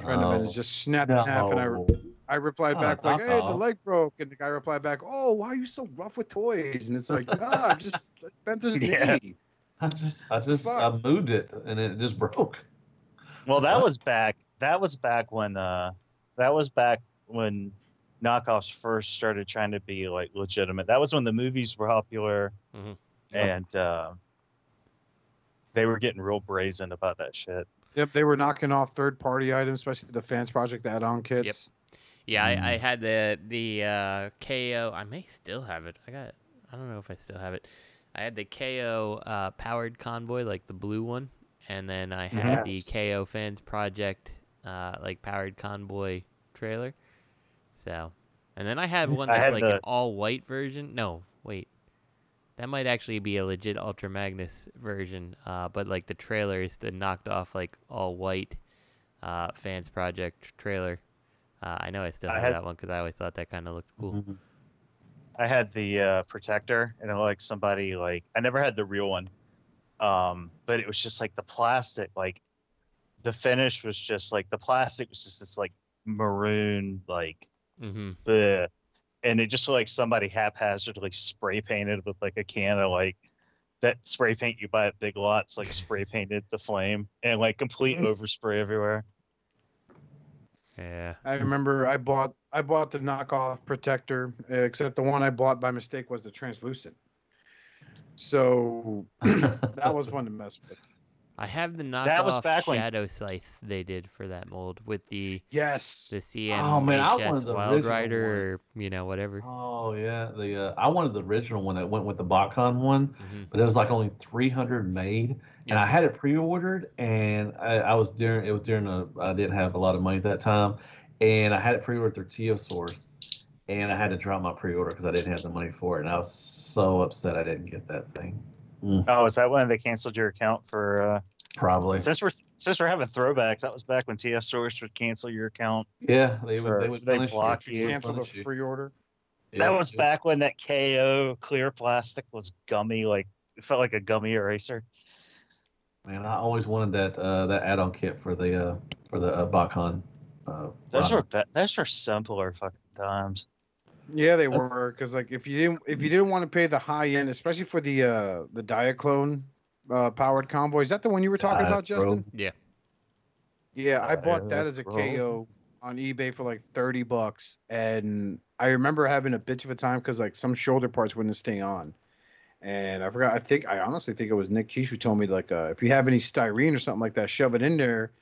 Trying to bend Oh, it just snapped in half, and I no. I replied Oh, back like, knock "Hey, the leg broke," and the guy replied back, "Oh, why are you so rough with toys?" And it's like, "Nah, I just bent his Yeah. knee." I just, I just, Fuck. I moved it and it just broke. Well, that was back. That was back when. Uh, that was back when knockoffs first started trying to be like legitimate. That was when the movies were popular, Mhm. and uh, they were getting real brazen about that shit. Yep, they were knocking off third-party items, especially the Fans Project add-on kits. Yep. Yeah, I, Mm. I had the the uh, KO. I may still have it. I got. I don't know if I still have it. I had the KO uh, powered convoy, like the blue one, and then I had Yes. the KO Fans Project, uh, like powered convoy trailer. So, and then I have one that's like an all white version. No, wait, that might actually be a legit Ultra Magnus version. Uh, but like the trailer is the knocked off like all white uh, Fans Project trailer. Uh, I know I still have had- that one because I always thought that kind of looked cool. Mhm. I had the uh, protector, and it like somebody like I never had the real one, um, but it was just like the plastic, like the finish was just like the plastic was just this like maroon, like Mm-hmm. the, and it just like somebody haphazardly spray painted with like a can of like that spray paint you buy at Big Lots, like spray painted the flame and like complete overspray everywhere. Yeah. I remember I bought I bought the knockoff protector, uh, except the one I bought by mistake was the translucent. So that was fun to mess with. I have the knockoff That was back when- Shadow Scythe they did for that mold with the Yes. the CM Oh, man, I wanted the Wild original Rider or you know whatever. Oh yeah, the uh, I wanted the original one that went with the BotCon one, Mhm. but it was like only 300 made, and I had it pre-ordered, and I, I was during it was during a I didn't have a lot of money at that time, and I had it pre-ordered through TF Source, and I had to drop my pre-order because I didn't have the money for it, and I was so upset I didn't get that thing. Mm, Oh, is that when they canceled your account for? Uh, probably. since we're since we're having throwbacks, that was back when TF Source would cancel your account. Yeah, they For- would they would they block you. you. Cancel the pre-order. Yeah, that was it- back when that KO clear plastic was gummy, like it felt like a gummy eraser. Man, I always wanted that uh, that add-on kit for the uh, for the uh, BotCon. Uh, Those run. were be- those were simpler fucking times. Yeah, they That's- were because like if you didn't if you didn't want to pay the high end, especially for the uh the Diaclone uh, powered convoy, is that the one you were talking about, Justin? Yeah. Yeah, I Uh, bought that as a bro. KO on eBay for like 30 bucks. And I remember having a bitch of a time because like some shoulder parts wouldn't stay on. And I forgot, I think, I honestly think it was Nick Keish who told me, like, uh, if you have any styrene or something like that, shove it in there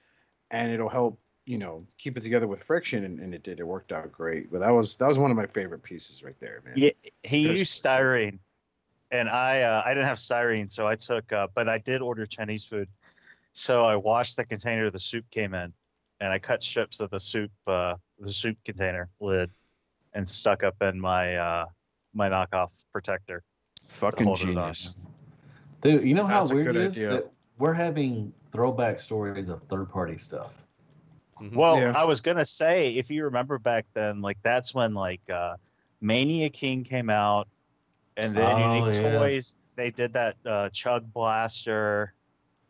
and it'll help, you know, keep it together with friction. And, and it did. It worked out great. But that was, that was one of my favorite pieces right there, man. Yeah, he There's- used styrene, and I uh, I didn't have styrene, so I took, uh, but I did order Chinese food, so I washed the container the soup came in, and I cut strips of the soup uh, the soup container lid, and stuck up in my uh, my knockoff protector. Fucking hold it on. genius. Dude, you know how That's weird good it is idea. that we're having throwback stories of third party stuff. Well, Yeah. I was gonna say, if you remember back then, like that's when like uh, Mania King came out, and then Oh, Unique yeah. Toys they did that uh, Chug Blaster.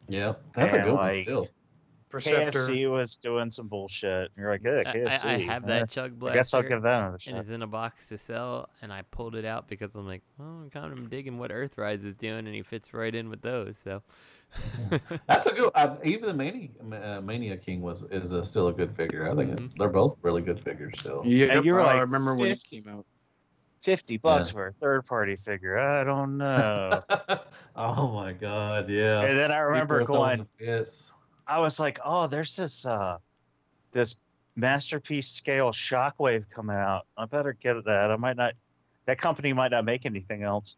Yeah, that's a And, good one like, still. Perceptor. KFC was doing some bullshit. And you're like, yeah, I, KFC. I, I have that Chug Blaster. I guess I'll Blaster, give that another and shot. it's in a box to sell. And I pulled it out because I'm like, well, I'm kind of digging what Earthrise is doing, and he fits right in with those. So That's a good. Uh, even the Mania uh, Mania King was is a, still a good figure. I think Mhm. they're both really good figures still. Yeah, And you were I like remember when it 50. came out. Fifty bucks Yeah. for a third party figure. I don't know. oh my god, yeah. and then I remember People going, the fits. I was like, oh, there's this uh this masterpiece scale shockwave coming out. I better get that. I might not that company might not make anything else.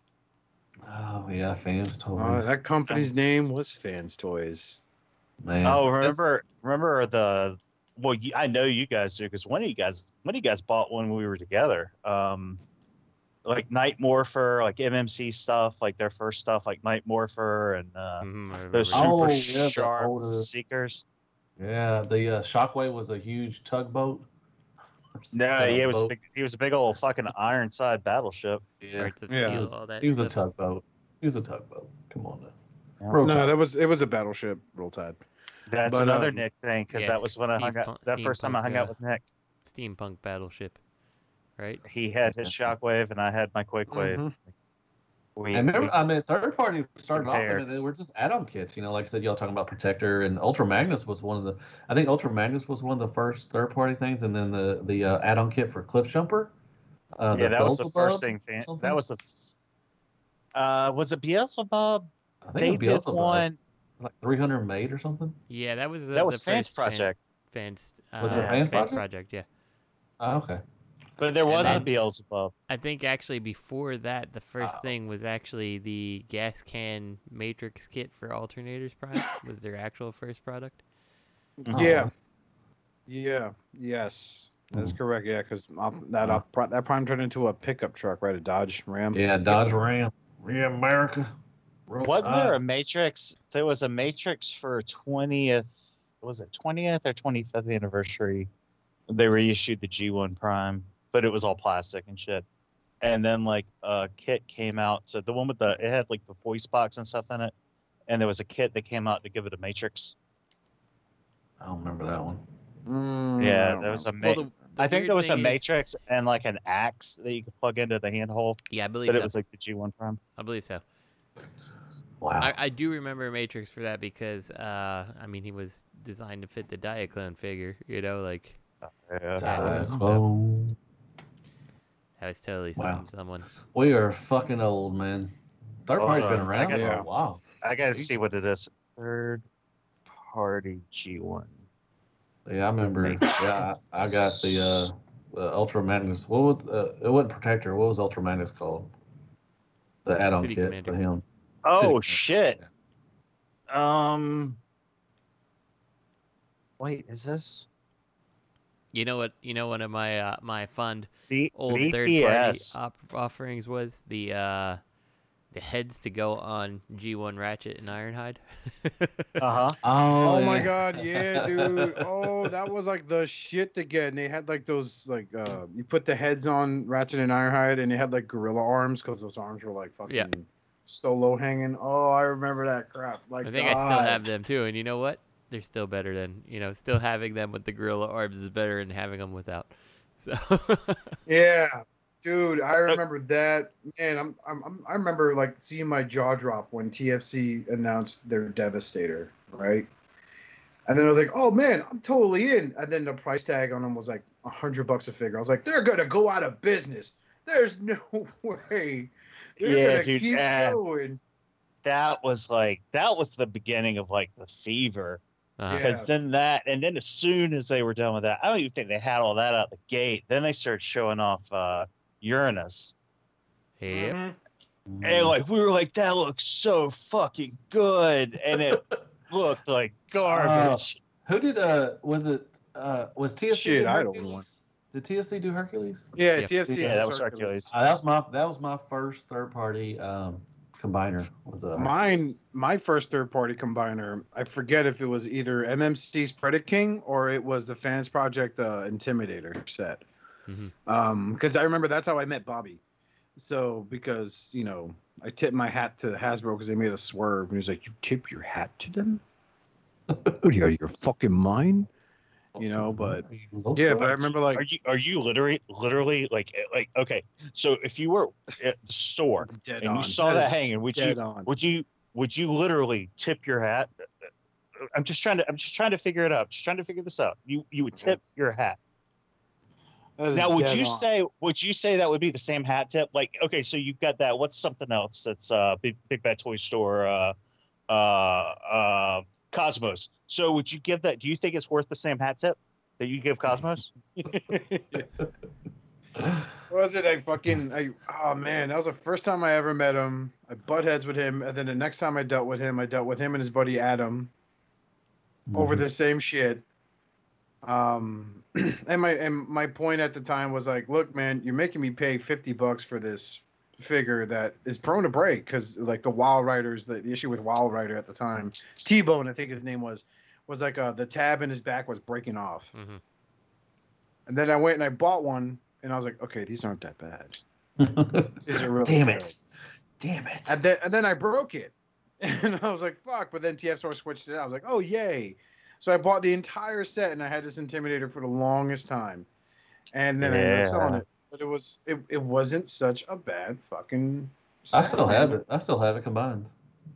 Oh yeah, fans toys. Uh, that company's name was Fans Toys. Man. Oh, That's- remember remember the well, you, I know you guys do because one of you guys one of you guys bought one when we were together. Um, like Night Morpher, like MMC stuff, like their first stuff, like Night Morpher and uh, I those super Oh, yeah, the sharp older- seekers. Yeah, the uh, Shockwave was a huge tugboat. Or some No, kind of was a big, he was a big old fucking Ironside battleship. Yeah, Yeah. All that he was a tugboat. He was a tugboat. Come on now. Yeah. Roll No, Tide. that was it was a battleship roll tide. That's But, another um, Nick thing because yeah, that was when I hung out. Punk- that first time I Punk, hung out uh, with Nick. Steampunk Battleship, right? He had his Shockwave and I had my Quake Wave. Mhm. We, And remember, we- I mean, third party started off, compared. and they were just add-on kits. You know, like I said, y'all talking about Protector and Ultra Magnus was one of the. I think Ultra Magnus was one of the first third-party things, and then the the uh, add-on kit for Cliff Jumper. Uh, yeah, that was the first thing. Fan, that was the. Uh, was it Beelzebub? I think They it was did Beelzebub, one. like 300 made or something. Yeah, that was the, That was the Fans first Project. Fans, fans, Was it uh, Fans Project? Project? Yeah. Oh, okay. But there And was a then- Beelzebub. I think actually before that, the first Oh. thing was actually the gas can matrix kit for alternators prime. was their actual first product. Oh, Yeah. Uh-huh. Yeah. Yes. That's hmm. correct. Yeah, because hmm. that uh, that prime turned into a pickup truck, right? A Dodge Ram. Yeah, Dodge Ram. Yeah, America. Roll Wasn't there a Matrix? There was a Matrix for twentieth. Was it twentieth or twenty fifth anniversary? They reissued the G1 Prime, but it was all plastic and shit. And then like a kit came out. So the one with the it had like the voice box and stuff in it. And there was a kit that came out to give it a Matrix. I don't remember that one. Mm, Yeah, there was know. a. Ma- Well, the- the I think there was a thing is- Matrix and like an axe that you could plug into the handhole, Yeah, I believe but so. it was like the G1 Prime. I believe so. Wow. I, I do remember Matrix for that because uh, I mean he was designed to fit the Diaclone figure. You know, like Yeah. Yeah. Diaclone. I was totally Wow. someone. We are fucking old, man. Third party's Hold been on, I around got- for Yeah. a while. I gotta see what it is. Third party G1. Yeah, I remember. Yeah, I, I got the uh, uh, Ultra Magnus. What was uh, it? wasn't Protector. What was Ultra Magnus called? The add-on City kit Commander. for him. Oh City shit. Um. Wait, is this You know what? You know one of my uh, my fund B- old third BTS? party op- offerings was the uh, the heads to go on G1 Ratchet and Ironhide. Uh huh. Oh, Oh my yeah. god, yeah, dude. Oh, that was like the shit to get. And they had like those like uh you put the heads on Ratchet and Ironhide and they had like gorilla arms because those arms were like fucking Yeah. so low hanging. Oh, I remember that crap. Like I think I still have them too, and you know what? They're still better than you know. Still having them with the gorilla arms is better than having them without. So Yeah, dude, I remember that. Man, I'm, I'm, I'm I remember like seeing my jaw drop when TFC announced their Devastator, right? And then I was like, oh man, I'm totally in. And then the price tag on them was like a hundred bucks a figure. I was like, they're gonna go out of business. There's no way. They're Yeah, gonna dude, keep uh, going. That was like that was the beginning of like the fever. Uh, Because Yeah. then that, and then as soon as they were done with that, I don't even think they had all that out the gate. Then they started showing off uh, Uranus, yep. Mhm. and like we were like, that looks so fucking good, and it looked like garbage. Who did uh was it uh was TFC Shit, in I don't Hercules? Did TFC do Hercules? Yeah, Yeah. TFC. Yeah, that was Hercules. Hercules. Uh, that was my that was my first third party um, combiner. Was a Mine, my first third party combiner, I forget if it was either MMC's Predator King or it was the Fans Project uh, Intimidator set. Mhm. Um, because I remember that's how I met Bobby. So because you know I tipped my hat to Hasbro because they made a swerve and he was like, "You tip your hat to them? what are you out of your fucking mind?" You know, but yeah, but I remember like Are you are you literally literally like eh, like okay? So if you were at the store dead and on. you saw That that is hanging, would you on. would you would you literally tip your hat? I'm just trying to I'm just trying to figure it out. Just trying to figure this out. You you would tip your hat. Now, would you on. say would you say that would be the same hat tip? Like, okay, so you've got that. What's something else that's uh big big bad toy store uh uh uh Cosmos. So would you give that? Do you think it's worth the same hat tip that you give Cosmos? What was it? I fucking I oh man, that was the first time I ever met him. I butt heads with him, and then the next time I dealt with him, I dealt with him and his buddy Adam over Mm-hmm. the same shit. Um, and my and my point at the time was like, look, man, you're making me pay fifty bucks for this figure that is prone to break because like the Wild Riders, the, the issue with Wild Rider at the time, T Bone, I think his name was, was like uh the tab in his back was breaking off. hmm And then I went and I bought one, and I was like, okay, these aren't that bad. These are really Damn good. it! Damn it! And then and then I broke it, and I was like, fuck. But then TF Store switched it out. I was like, oh yay! So I bought the entire set, and I had this Intimidator for the longest time, and then I ended up selling it. But it was it, it wasn't such a bad fucking. I still have it. I still have it combined.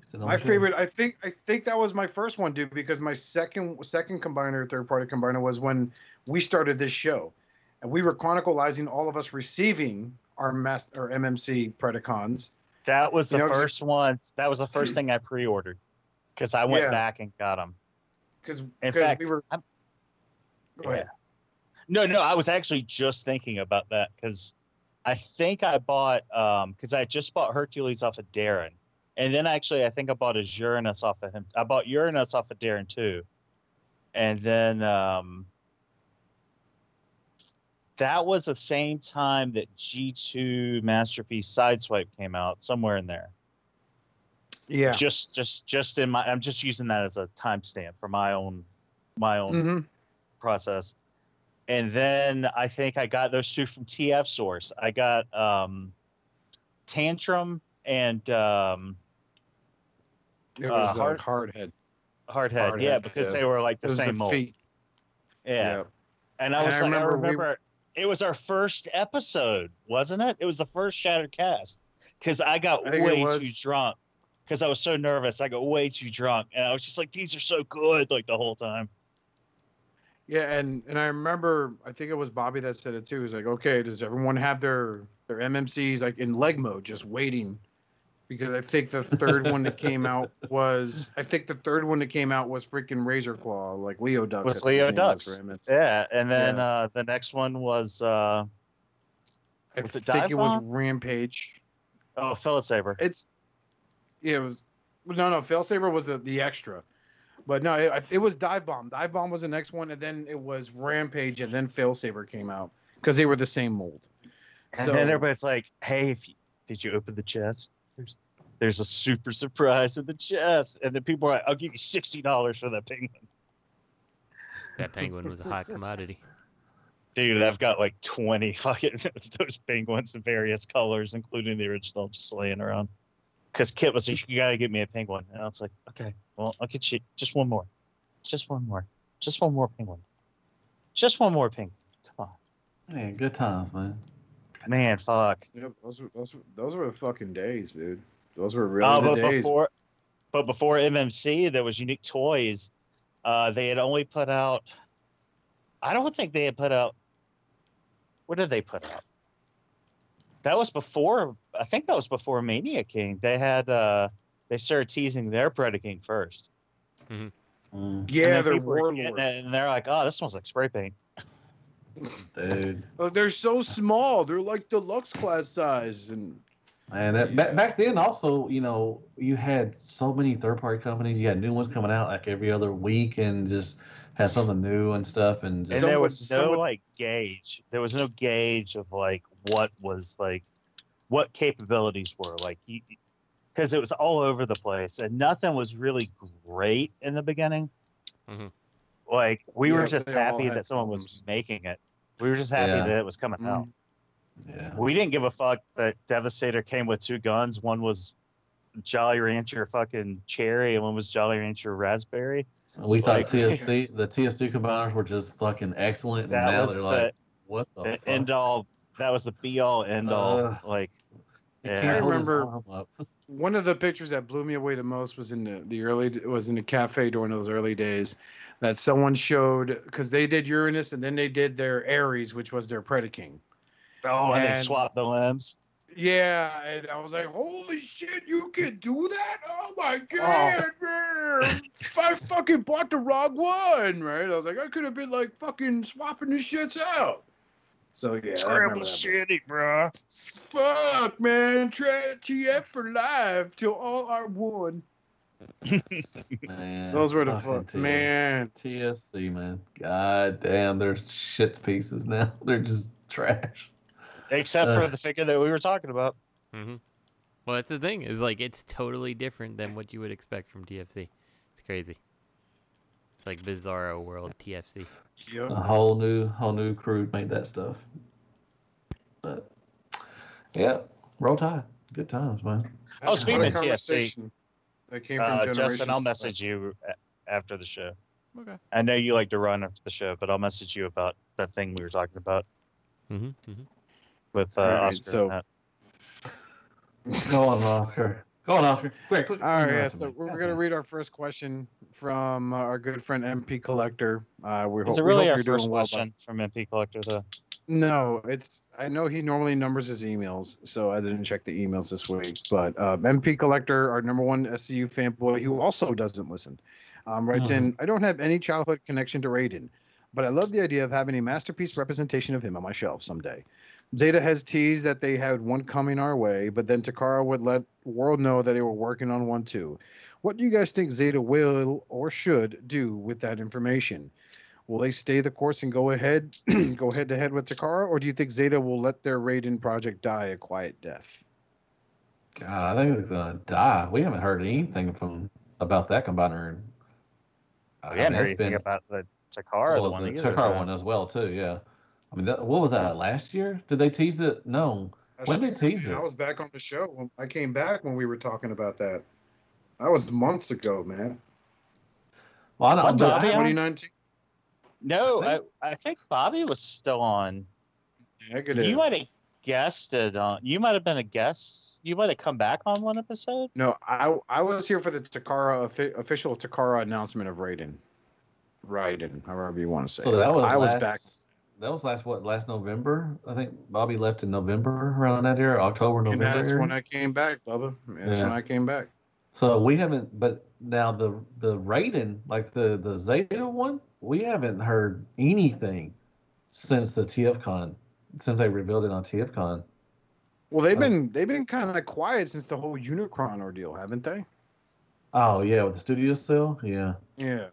It's in on My the favorite, I think, I think that was my first one, dude. Because my second second combiner, third party combiner, was when we started this show, and we were chronicalizing all of us receiving our mass or MMC Predacons. That was the You know, 'cause- first one. That was the first thing I pre-ordered because I went Yeah. back and got them. Because In fact, we were. I'm- Go ahead. No, no, I was actually just thinking about that because I think I bought um because I just bought Hercules off of Darren, and then actually I think I bought a Uranus off of him. I bought Uranus off of Darren too, and then um that was the same time that G2 Masterpiece Sideswipe came out, somewhere in there. Yeah. Just, just, just in my. I'm just using that as a timestamp for my own, my own hmm process. And then I think I got those two from TF Source. I got um, Tantrum and um, It Uh, was uh, hard- Hardhead. Hardhead. yeah, because yeah. they were like the same the mold. feet. Yeah. And I And was I like, I remember we- it was our first episode, wasn't it? It was the first Shattered Cast because I got I way too drunk because I was so nervous. I got way too drunk, and I was just like, "These are so good!" Like the whole time. Yeah, and and I remember I think it was Bobby that said it too. He's like, okay, does everyone have their their MMCs like in leg mode, just waiting? Because I think the third one that came out was I think the third one that came out was freaking Razor Claw, like Leo Dux. Was I think his Leo Dux? Yeah, and then Yeah. uh, the next one was uh, I it think Dive it was Rampage. oh, Philip Saber. It's yeah, it was no no. Failsaber was the the extra, but no, it, it was Dive Bomb. Dive Bomb was the next one, and then it was Rampage, and then Failsaber came out because they were the same mold. And then everybody's like, "Hey, if you, did you open the chest? There's there's a super surprise in the chest." And then people are like, "I'll give you sixty dollars for that penguin." That penguin was a hot commodity. Dude, I've got like twenty fucking those penguins in various colors, including the original, just laying around. Because Kit was like, "You gotta get me a penguin," and I was like, "Okay, well, I'll get you just one more, just one more, just one more penguin, just one more penguin." Come on, Man, good times, man. man, fuck. Yep, those were those were those were the fucking days, dude. Those were really Oh, the but days. before, but before MMC, there was Unique Toys. Uh, they had only put out. I don't think they had put out. What did they put out? That was before. I think that was before Mania King. They had. uh They started teasing their Predator King first. Mm. And yeah, then they're were warlord. and they're like, "Oh, this one's like spray paint." Dude. Oh, they're so small. They're like deluxe class size, and And that, back, back then, also, you know, you had so many third party companies. You had new ones coming out like every other week, and just had something new and stuff, and and there was no someone- like gauge. There was no gauge of like what was like what capabilities were like because it was all over the place and nothing was really great in the beginning. Mhm. Like we Yeah, were just happy that someone was making it. We were just happy Yeah. that it was coming out. yeah. We didn't give a fuck that Devastator came with two guns. One was Jolly Rancher fucking cherry, and one was Jolly Rancher raspberry. We thought Like- TFC the TFC combiners were just fucking excellent, and That now was they're the, like, what the, the fuck? end all. That was the be all end all. Ugh. like, He yeah. can't I remember- One of the pictures that blew me away the most was in the, the early was in the cafe during those early days that someone showed because they did Uranus and then they did their Ares, which was their Predaking. oh, and, they swapped the limbs. Yeah, and I was like, "Holy shit, you can do that! Oh my oh. god, man! I fucking bought the wrong one, right? I was like, I could have been like fucking swapping these shits out. So yeah, I remember that. shitty, bro. Fuck, man! Try TF for life till all are one. Man, Those were the fucking fuck, TFC. man. TFC, man. God damn, they're shit pieces now. They're just trash. Except for the figure that we were talking about. hmm Well, that's the thing. Is like it's totally different than what you would expect from TFC. It's crazy. It's like Bizarro World TFC. A whole new, whole new crew made that stuff. But yeah, roll tide. Good times, man. Oh, speaking What a of TFC, conversation That came from uh, Generation Justin, I'll message you after the show. Okay. I know you like to run after the show, but I'll message you about that thing we were talking about Mm-hmm. mm-hmm. With uh, All right, Oscar. so- Go on, Oscar. Go on, Oscar. Quick, quick. All right, yeah. So we're God gonna read our first question from uh, our good friend MP Collector. Uh, we Is hope, it we really hope our you're first well. bud. question from MP Collector, though? No, it's. I know he normally numbers his emails, so I didn't check the emails this week. But uh, MP Collector, our number one SCU fanboy, who also doesn't listen, um, writes in, "I don't have any childhood connection to Raiden, but I love the idea of having a masterpiece representation of him on my shelf someday." Zeta has teased that they had one coming our way, but then Takara would let world know that they were working on one too. What do you guys think Zeta will or should do with that information? Will they stay the course and go ahead, go head to head with Takara, or do you think Zeta will let their Raiden project die a quiet death? God, I think it's gonna die. We haven't heard anything from about that combiner. I We hadn't heard anything been- about the Takara, well, the one the Takara one as well too. Yeah, I mean, that, what was that last year? Did they tease it? No. When did they tease it? I was back on the show. when- I came back when we were talking about that. That was months ago, man. Well, I don't. Was I Bobby haven't- 2019. No, I, think- I think Bobby was still on. Negative. You might have guested on. You might have been a guest. You might have come back on one episode. No, I I was here for the Takara official Takara announcement of Raiden. Raiden, however you want to say. So it. that was I was back. That was last what? Last November, I think. Bobby left in November around that area, October, And November. that's when I came back, Bubba. That's Yeah. when I came back. So we haven't, but now the the Raiden, like the the Zeta one, we haven't heard anything since the TFCon, since they revealed it on TFCon. Well, they've Oh. been they've been kind of quiet since the whole Unicron ordeal, haven't they? Oh yeah, with the studio still, yeah. Yeah.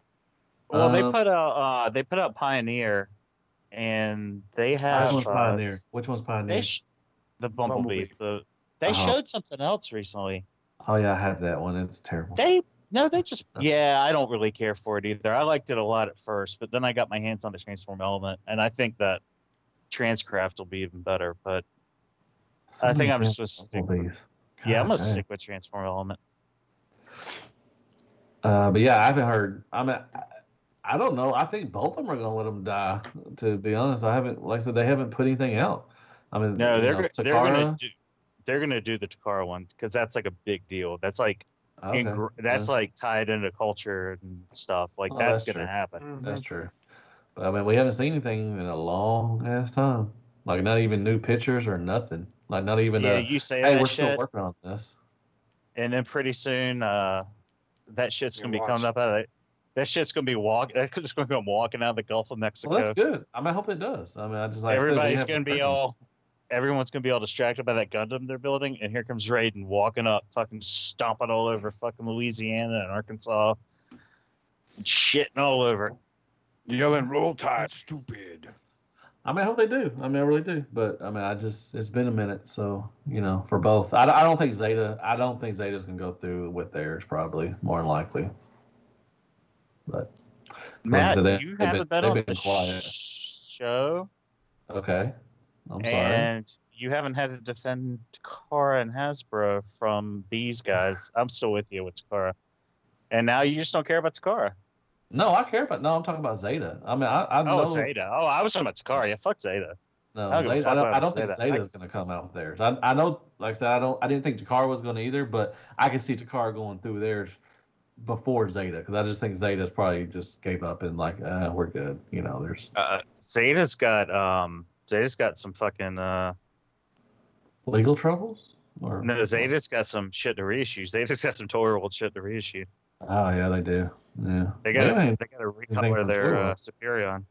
Well, they Uh, put out. Uh, they put out Pioneer, and they have Which one's uh, Pioneer? Which one's They Pioneer? sh- the Bumblebee. Bumblebee. The they Oh. showed something else recently. oh yeah, I have that one. It's terrible. They no, they just yeah. I don't really care for it either. I liked it a lot at first, but then I got my hands on the Transform Element, and I think that Transcraft will be even better. But I think I'm just gonna stick. With, yeah, I'm God gonna dang. stick with Transform Element. Uh, but yeah, I haven't heard. I mean, I- I don't know. I think both of them are gonna let them die. To be honest, I haven't. Like I said, they haven't put anything out. I mean, No, they're know, they're gonna do they're gonna do the Takara one because that's like a big deal. That's like ah, Okay, ingr- that's yeah. like tied into culture and stuff. Like Oh, that's, that's gonna true. happen. Mm-hmm. That's true. But I mean, we haven't seen anything in a long ass time. Like not even new pictures or nothing. Like not even. Yeah, a, you say hey, that we're shit, still working on this. and then pretty soon, uh, that shit's gonna be watch. coming up out of it. That shit's gonna be walking. Because it's gonna come walking out of the Gulf of Mexico. Well, that's good. I mean, I hope it does. I mean, I just like I said, Everybody's gonna be heard all. Everyone's gonna be all distracted by that Gundam they're building, and here comes Raiden walking up, fucking stomping all over fucking Louisiana and Arkansas, and shitting all over. Yelling, roll tide, stupid. I mean, I hope they do. I mean, I really do. But I mean, I just it's been a minute, so you know, for both, I, I don't think Zeta. I don't think Zeta's gonna go through with theirs. Probably more than likely. But Matt, they- you they've haven't been- been on the quiet. show, Okay, I'm sorry. and you haven't had to defend Takara and Hasbro from these guys. I'm still with you with Takara, and now you just don't care about Takara. No, I care about. No, I'm talking about Zeta. I mean, I, I Oh, know. Zeta. Oh, I was talking about Takara. Yeah, fuck Zeta. No, I don't Zeta, I don't, I don't think Zeta. Zeta's going to come out with theirs. I, I know, like I said, I don't. I didn't think Takara was going to either, but I can see Takara going through theirs before Zeta because I just think Zeta's probably just gave up and like, uh, we're good. You know, there's Uh, Zeta's got um, Zeta's got some fucking uh. legal troubles. Or No, Zeta's got some shit to reissue. Zeta's got some Toy World shit to reissue. Oh yeah, they do. Yeah, They got to ain't- they got to anything recolor from their Toy uh, World. Superion.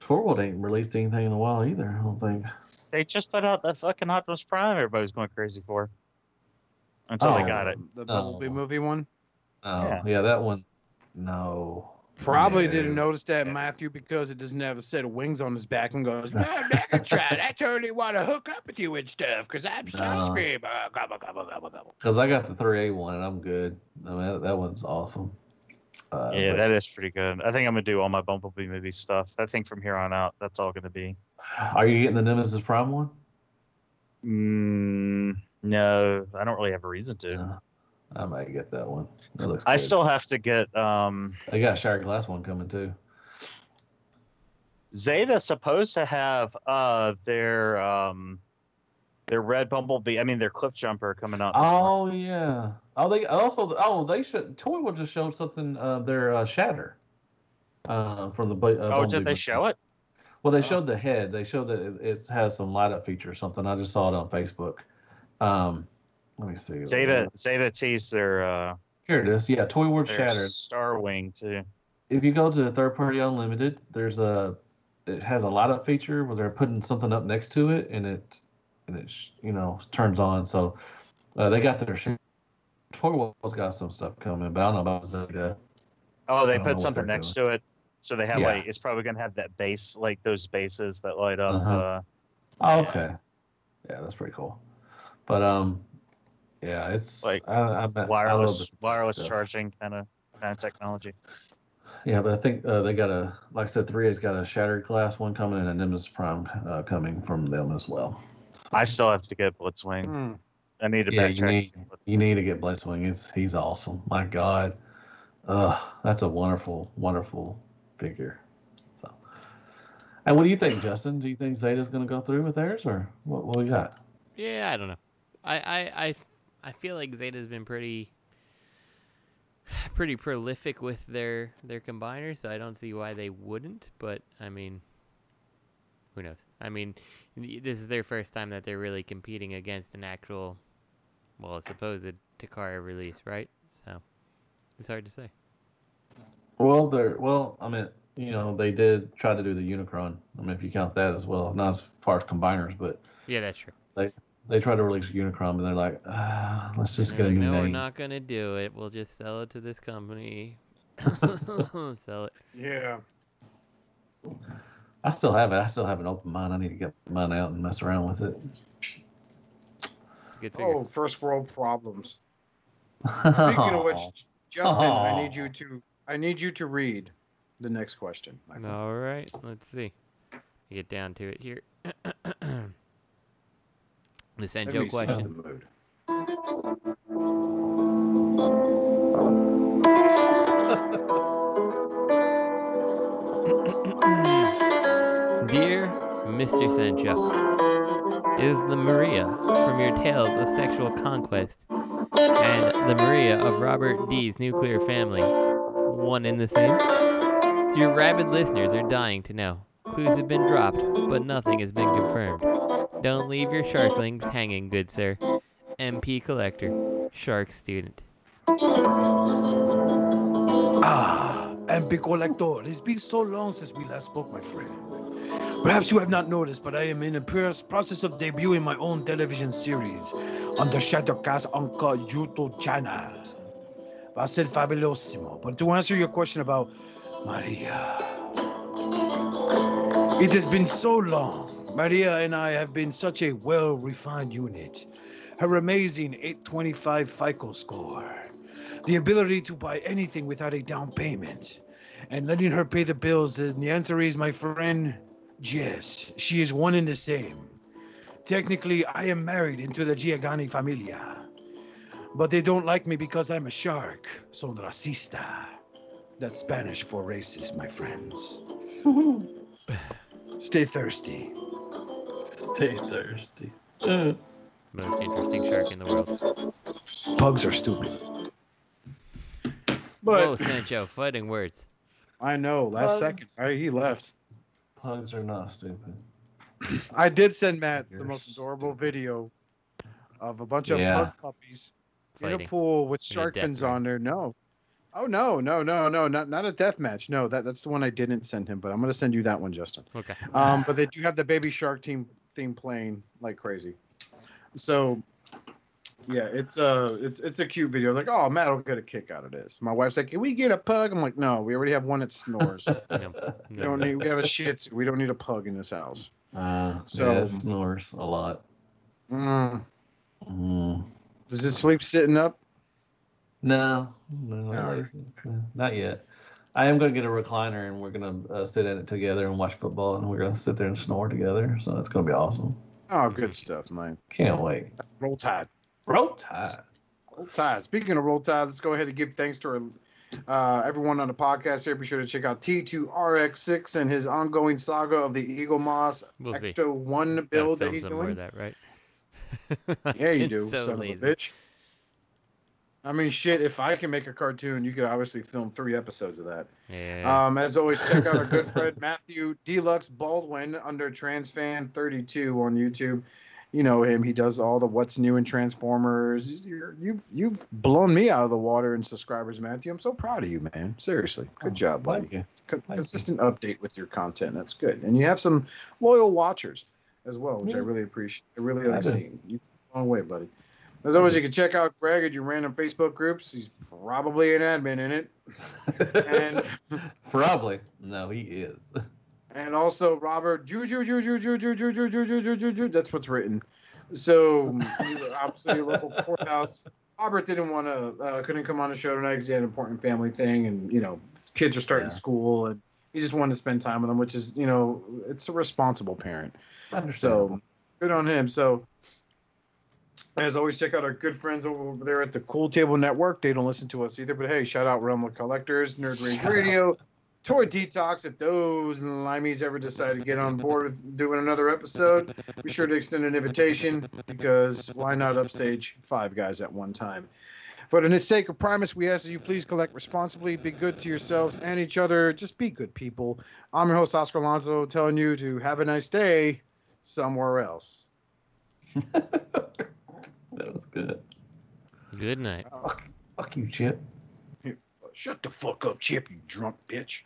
Toy World ain't released anything in a while either. I don't think. They just put out that fucking Optimus Prime. Everybody's going crazy for. Until they Oh, got it. The No. Bumblebee movie one. Oh Yeah. yeah, that one. No. Probably No. didn't notice that Matthew because it doesn't have a set of wings on his back and goes, "No, Megatron, I totally want to hook up with you and stuff because I'm Starscream." Uh, gobble, gobble, gobble, gobble. Because I got the 3A one and I'm good. I mean, that, that one's awesome. Uh, Yeah, but- that is pretty good. I think I'm gonna do all my Bumblebee movie stuff. I think from here on out, that's all gonna be. Are you getting the Nemesis Prime one? Mm, no, I don't really have a reason to. Yeah, I might get that one. It looks I good. still have to get um They got a Shattered Glass one coming too. Zeta's supposed to have uh their um their red Bumblebee. I mean their Cliff Jumper coming out. Oh yeah. Oh, they also. Oh, they should. Toy World just showed something. Uh, their uh, Shatter. Uh, from the. Uh, oh, did they show it? Well, they showed the head. They showed that it, it has some light up feature or something. I just saw it on Facebook. Um, let me see. Zeta Zeta teased their uh Here it is. Yeah, Toy World Shattered. Star Wing too. if you go to third party unlimited there's a it has a light up feature where they're putting something up next to it and it and it you know turns on so uh, they got their Toy Torwell's got some stuff coming but i don't know about zeta Oh, they put something next to it. So they have Yeah. like it's probably gonna have that base, like those bases that light up. Uh-huh. Uh, oh, okay yeah that's pretty cool but um yeah it's Like I, I, bet- I wireless wireless stuff. charging kind of kind of technology. yeah but i think uh, they got a like i said 3a's got a shattered glass one coming and a nemesis prime uh, coming from them as well I still have to get Blitzwing. Hmm. I need to Yeah, you need, you need to get Blitzwing. He's he's awesome. My God, uh, that's a wonderful, wonderful figure. So, and what do you think, Justin? Do you think Zeta's going to go through with theirs, or what? What we got? Yeah, I don't know. I I I, I feel like Zeta's been pretty pretty prolific with their their combiners, so I don't see why they wouldn't. But I mean, who knows? I mean, this is their first time that they're really competing against an actual, well, supposed Takara release, right? So it's hard to say. Well, they're well. I mean, you know, they did try to do the Unicron. I mean, if you count that as well, not as far as combiners, but Yeah, that's true. they they try to release Unicron, and they're like, ah, let's just get a Like, new no, we're not gonna do it. We'll just sell it to this company. sell it. Yeah. I still have it. I still have an open mind. I need to get mine out and mess around with it. Good figure. Oh, first world problems. Speaking of which, Justin, I need you to I need you to read the next question. All right, let's see. Get down to it here. the Let Sancho me set question. Dear Mr. Sancho, is the Maria from your tales of sexual conquest and the Maria of Robert D's nuclear family one and the same? Your rabid listeners are dying to know. Clues have been dropped, but nothing has been confirmed. Don't leave your sharklings hanging, good sir. MP Collector, Shark Student. Ah, MP Collector, it's been so long since we last spoke, my friend. Perhaps you have not noticed, but I am in the pr- process of debuting my own television series on the Shattercast Uncut YouTube channel. Va ser fabulosimo. But to answer your question about Maria, It has been so long. Maria and I have been such a well refined unit. Her amazing 825 FICO score, the ability to buy anything without a down payment, and letting her pay the bills. And the answer is, my friend, yes, she is one and the same. Technically, I am married into the Giagani familia, but they don't like me because I'm a shark. Son racista. That's Spanish for racist, my friends. Stay thirsty. Stay thirsty. Most interesting shark in the world. Pugs are stupid. But Whoa, Sancho, fighting words. I know. Last Pugs. second, right? He left. Pugs are not stupid. I did send Matt the You're most s- adorable video of a bunch of Yeah. pug puppies in a pool with shark fins on there. No. Oh no, no, no, no, not not a death match. No, that that's the one I didn't send him, but I'm gonna send you that one, Justin. Okay. Um, but they do have the baby shark team theme playing like crazy. So yeah, it's uh it's it's a cute video. Like, oh Matt will get a kick out of this. My wife's like, Can we get a pug? I'm like, no, we already have one that snores. No, we don't need we have a shih tzu. We don't need a pug in this house. Uh, So- yeah, it snores a lot. Mm. Mm. Does it sleep sitting up? No, no, All right. not yet. I am going to get a recliner and we're going to uh, sit in it together and watch football and we're going to sit there and snore together. So that's going to be awesome. Oh, good stuff, man. Can't wait. That's roll tide. Roll Tide. Roll Tide. Speaking of Roll Tide, let's go ahead and give thanks to our, uh, everyone on the podcast here. Be sure to check out T2RX6 and his ongoing saga of the Eaglemoss We'll see. Ecto 1 Gotta build that film he's somewhere doing. That right? Yeah, you do, so son lazy. of a bitch. I mean, shit, if I can make a cartoon, you could obviously film three episodes of that. Yeah. Um, as always, check out our good friend Matthew Deluxe Baldwin under TransFan32 on YouTube. You know him; he does all the what's new in Transformers. You're, you've you've blown me out of the water in subscribers, Matthew. I'm so proud of you, man. Seriously, good job, buddy. Thank you. Co- you. consistent update with your content. That's good, and you have some loyal watchers as well, which I really appreciate. I really I like do. seeing. You a long way, buddy. As always, you can check out Greg at your random Facebook groups. He's probably an admin in it. And Probably. No, he is. and also Robert Juju Juju Juju Juju Juju Juju Juju. That's what's written. So obviously local courthouse. Robert didn't want to, uh, couldn't come on the show tonight because he had an important family thing, and you know, kids are starting Yeah. school, and he just wanted to spend time with them, which is, you know, it's a responsible parent. So good on him. So as always, check out our good friends over there at the Cool Table Network. They don't listen to us either, but hey, shout out Realm of Collectors, Nerd Rage Shout Radio, Toy Detox. If those limeys ever decide to get on board with doing another episode, be sure to extend an invitation because why not upstage five guys at one time? But in the sake of Primus, we ask that you please collect responsibly, be good to yourselves and each other. Just be good people. I'm your host, Oscar Alonso, telling you to have a nice day somewhere else. That was good. Good night. Fuck you, Chip. Shut the fuck up, Chip, you drunk bitch.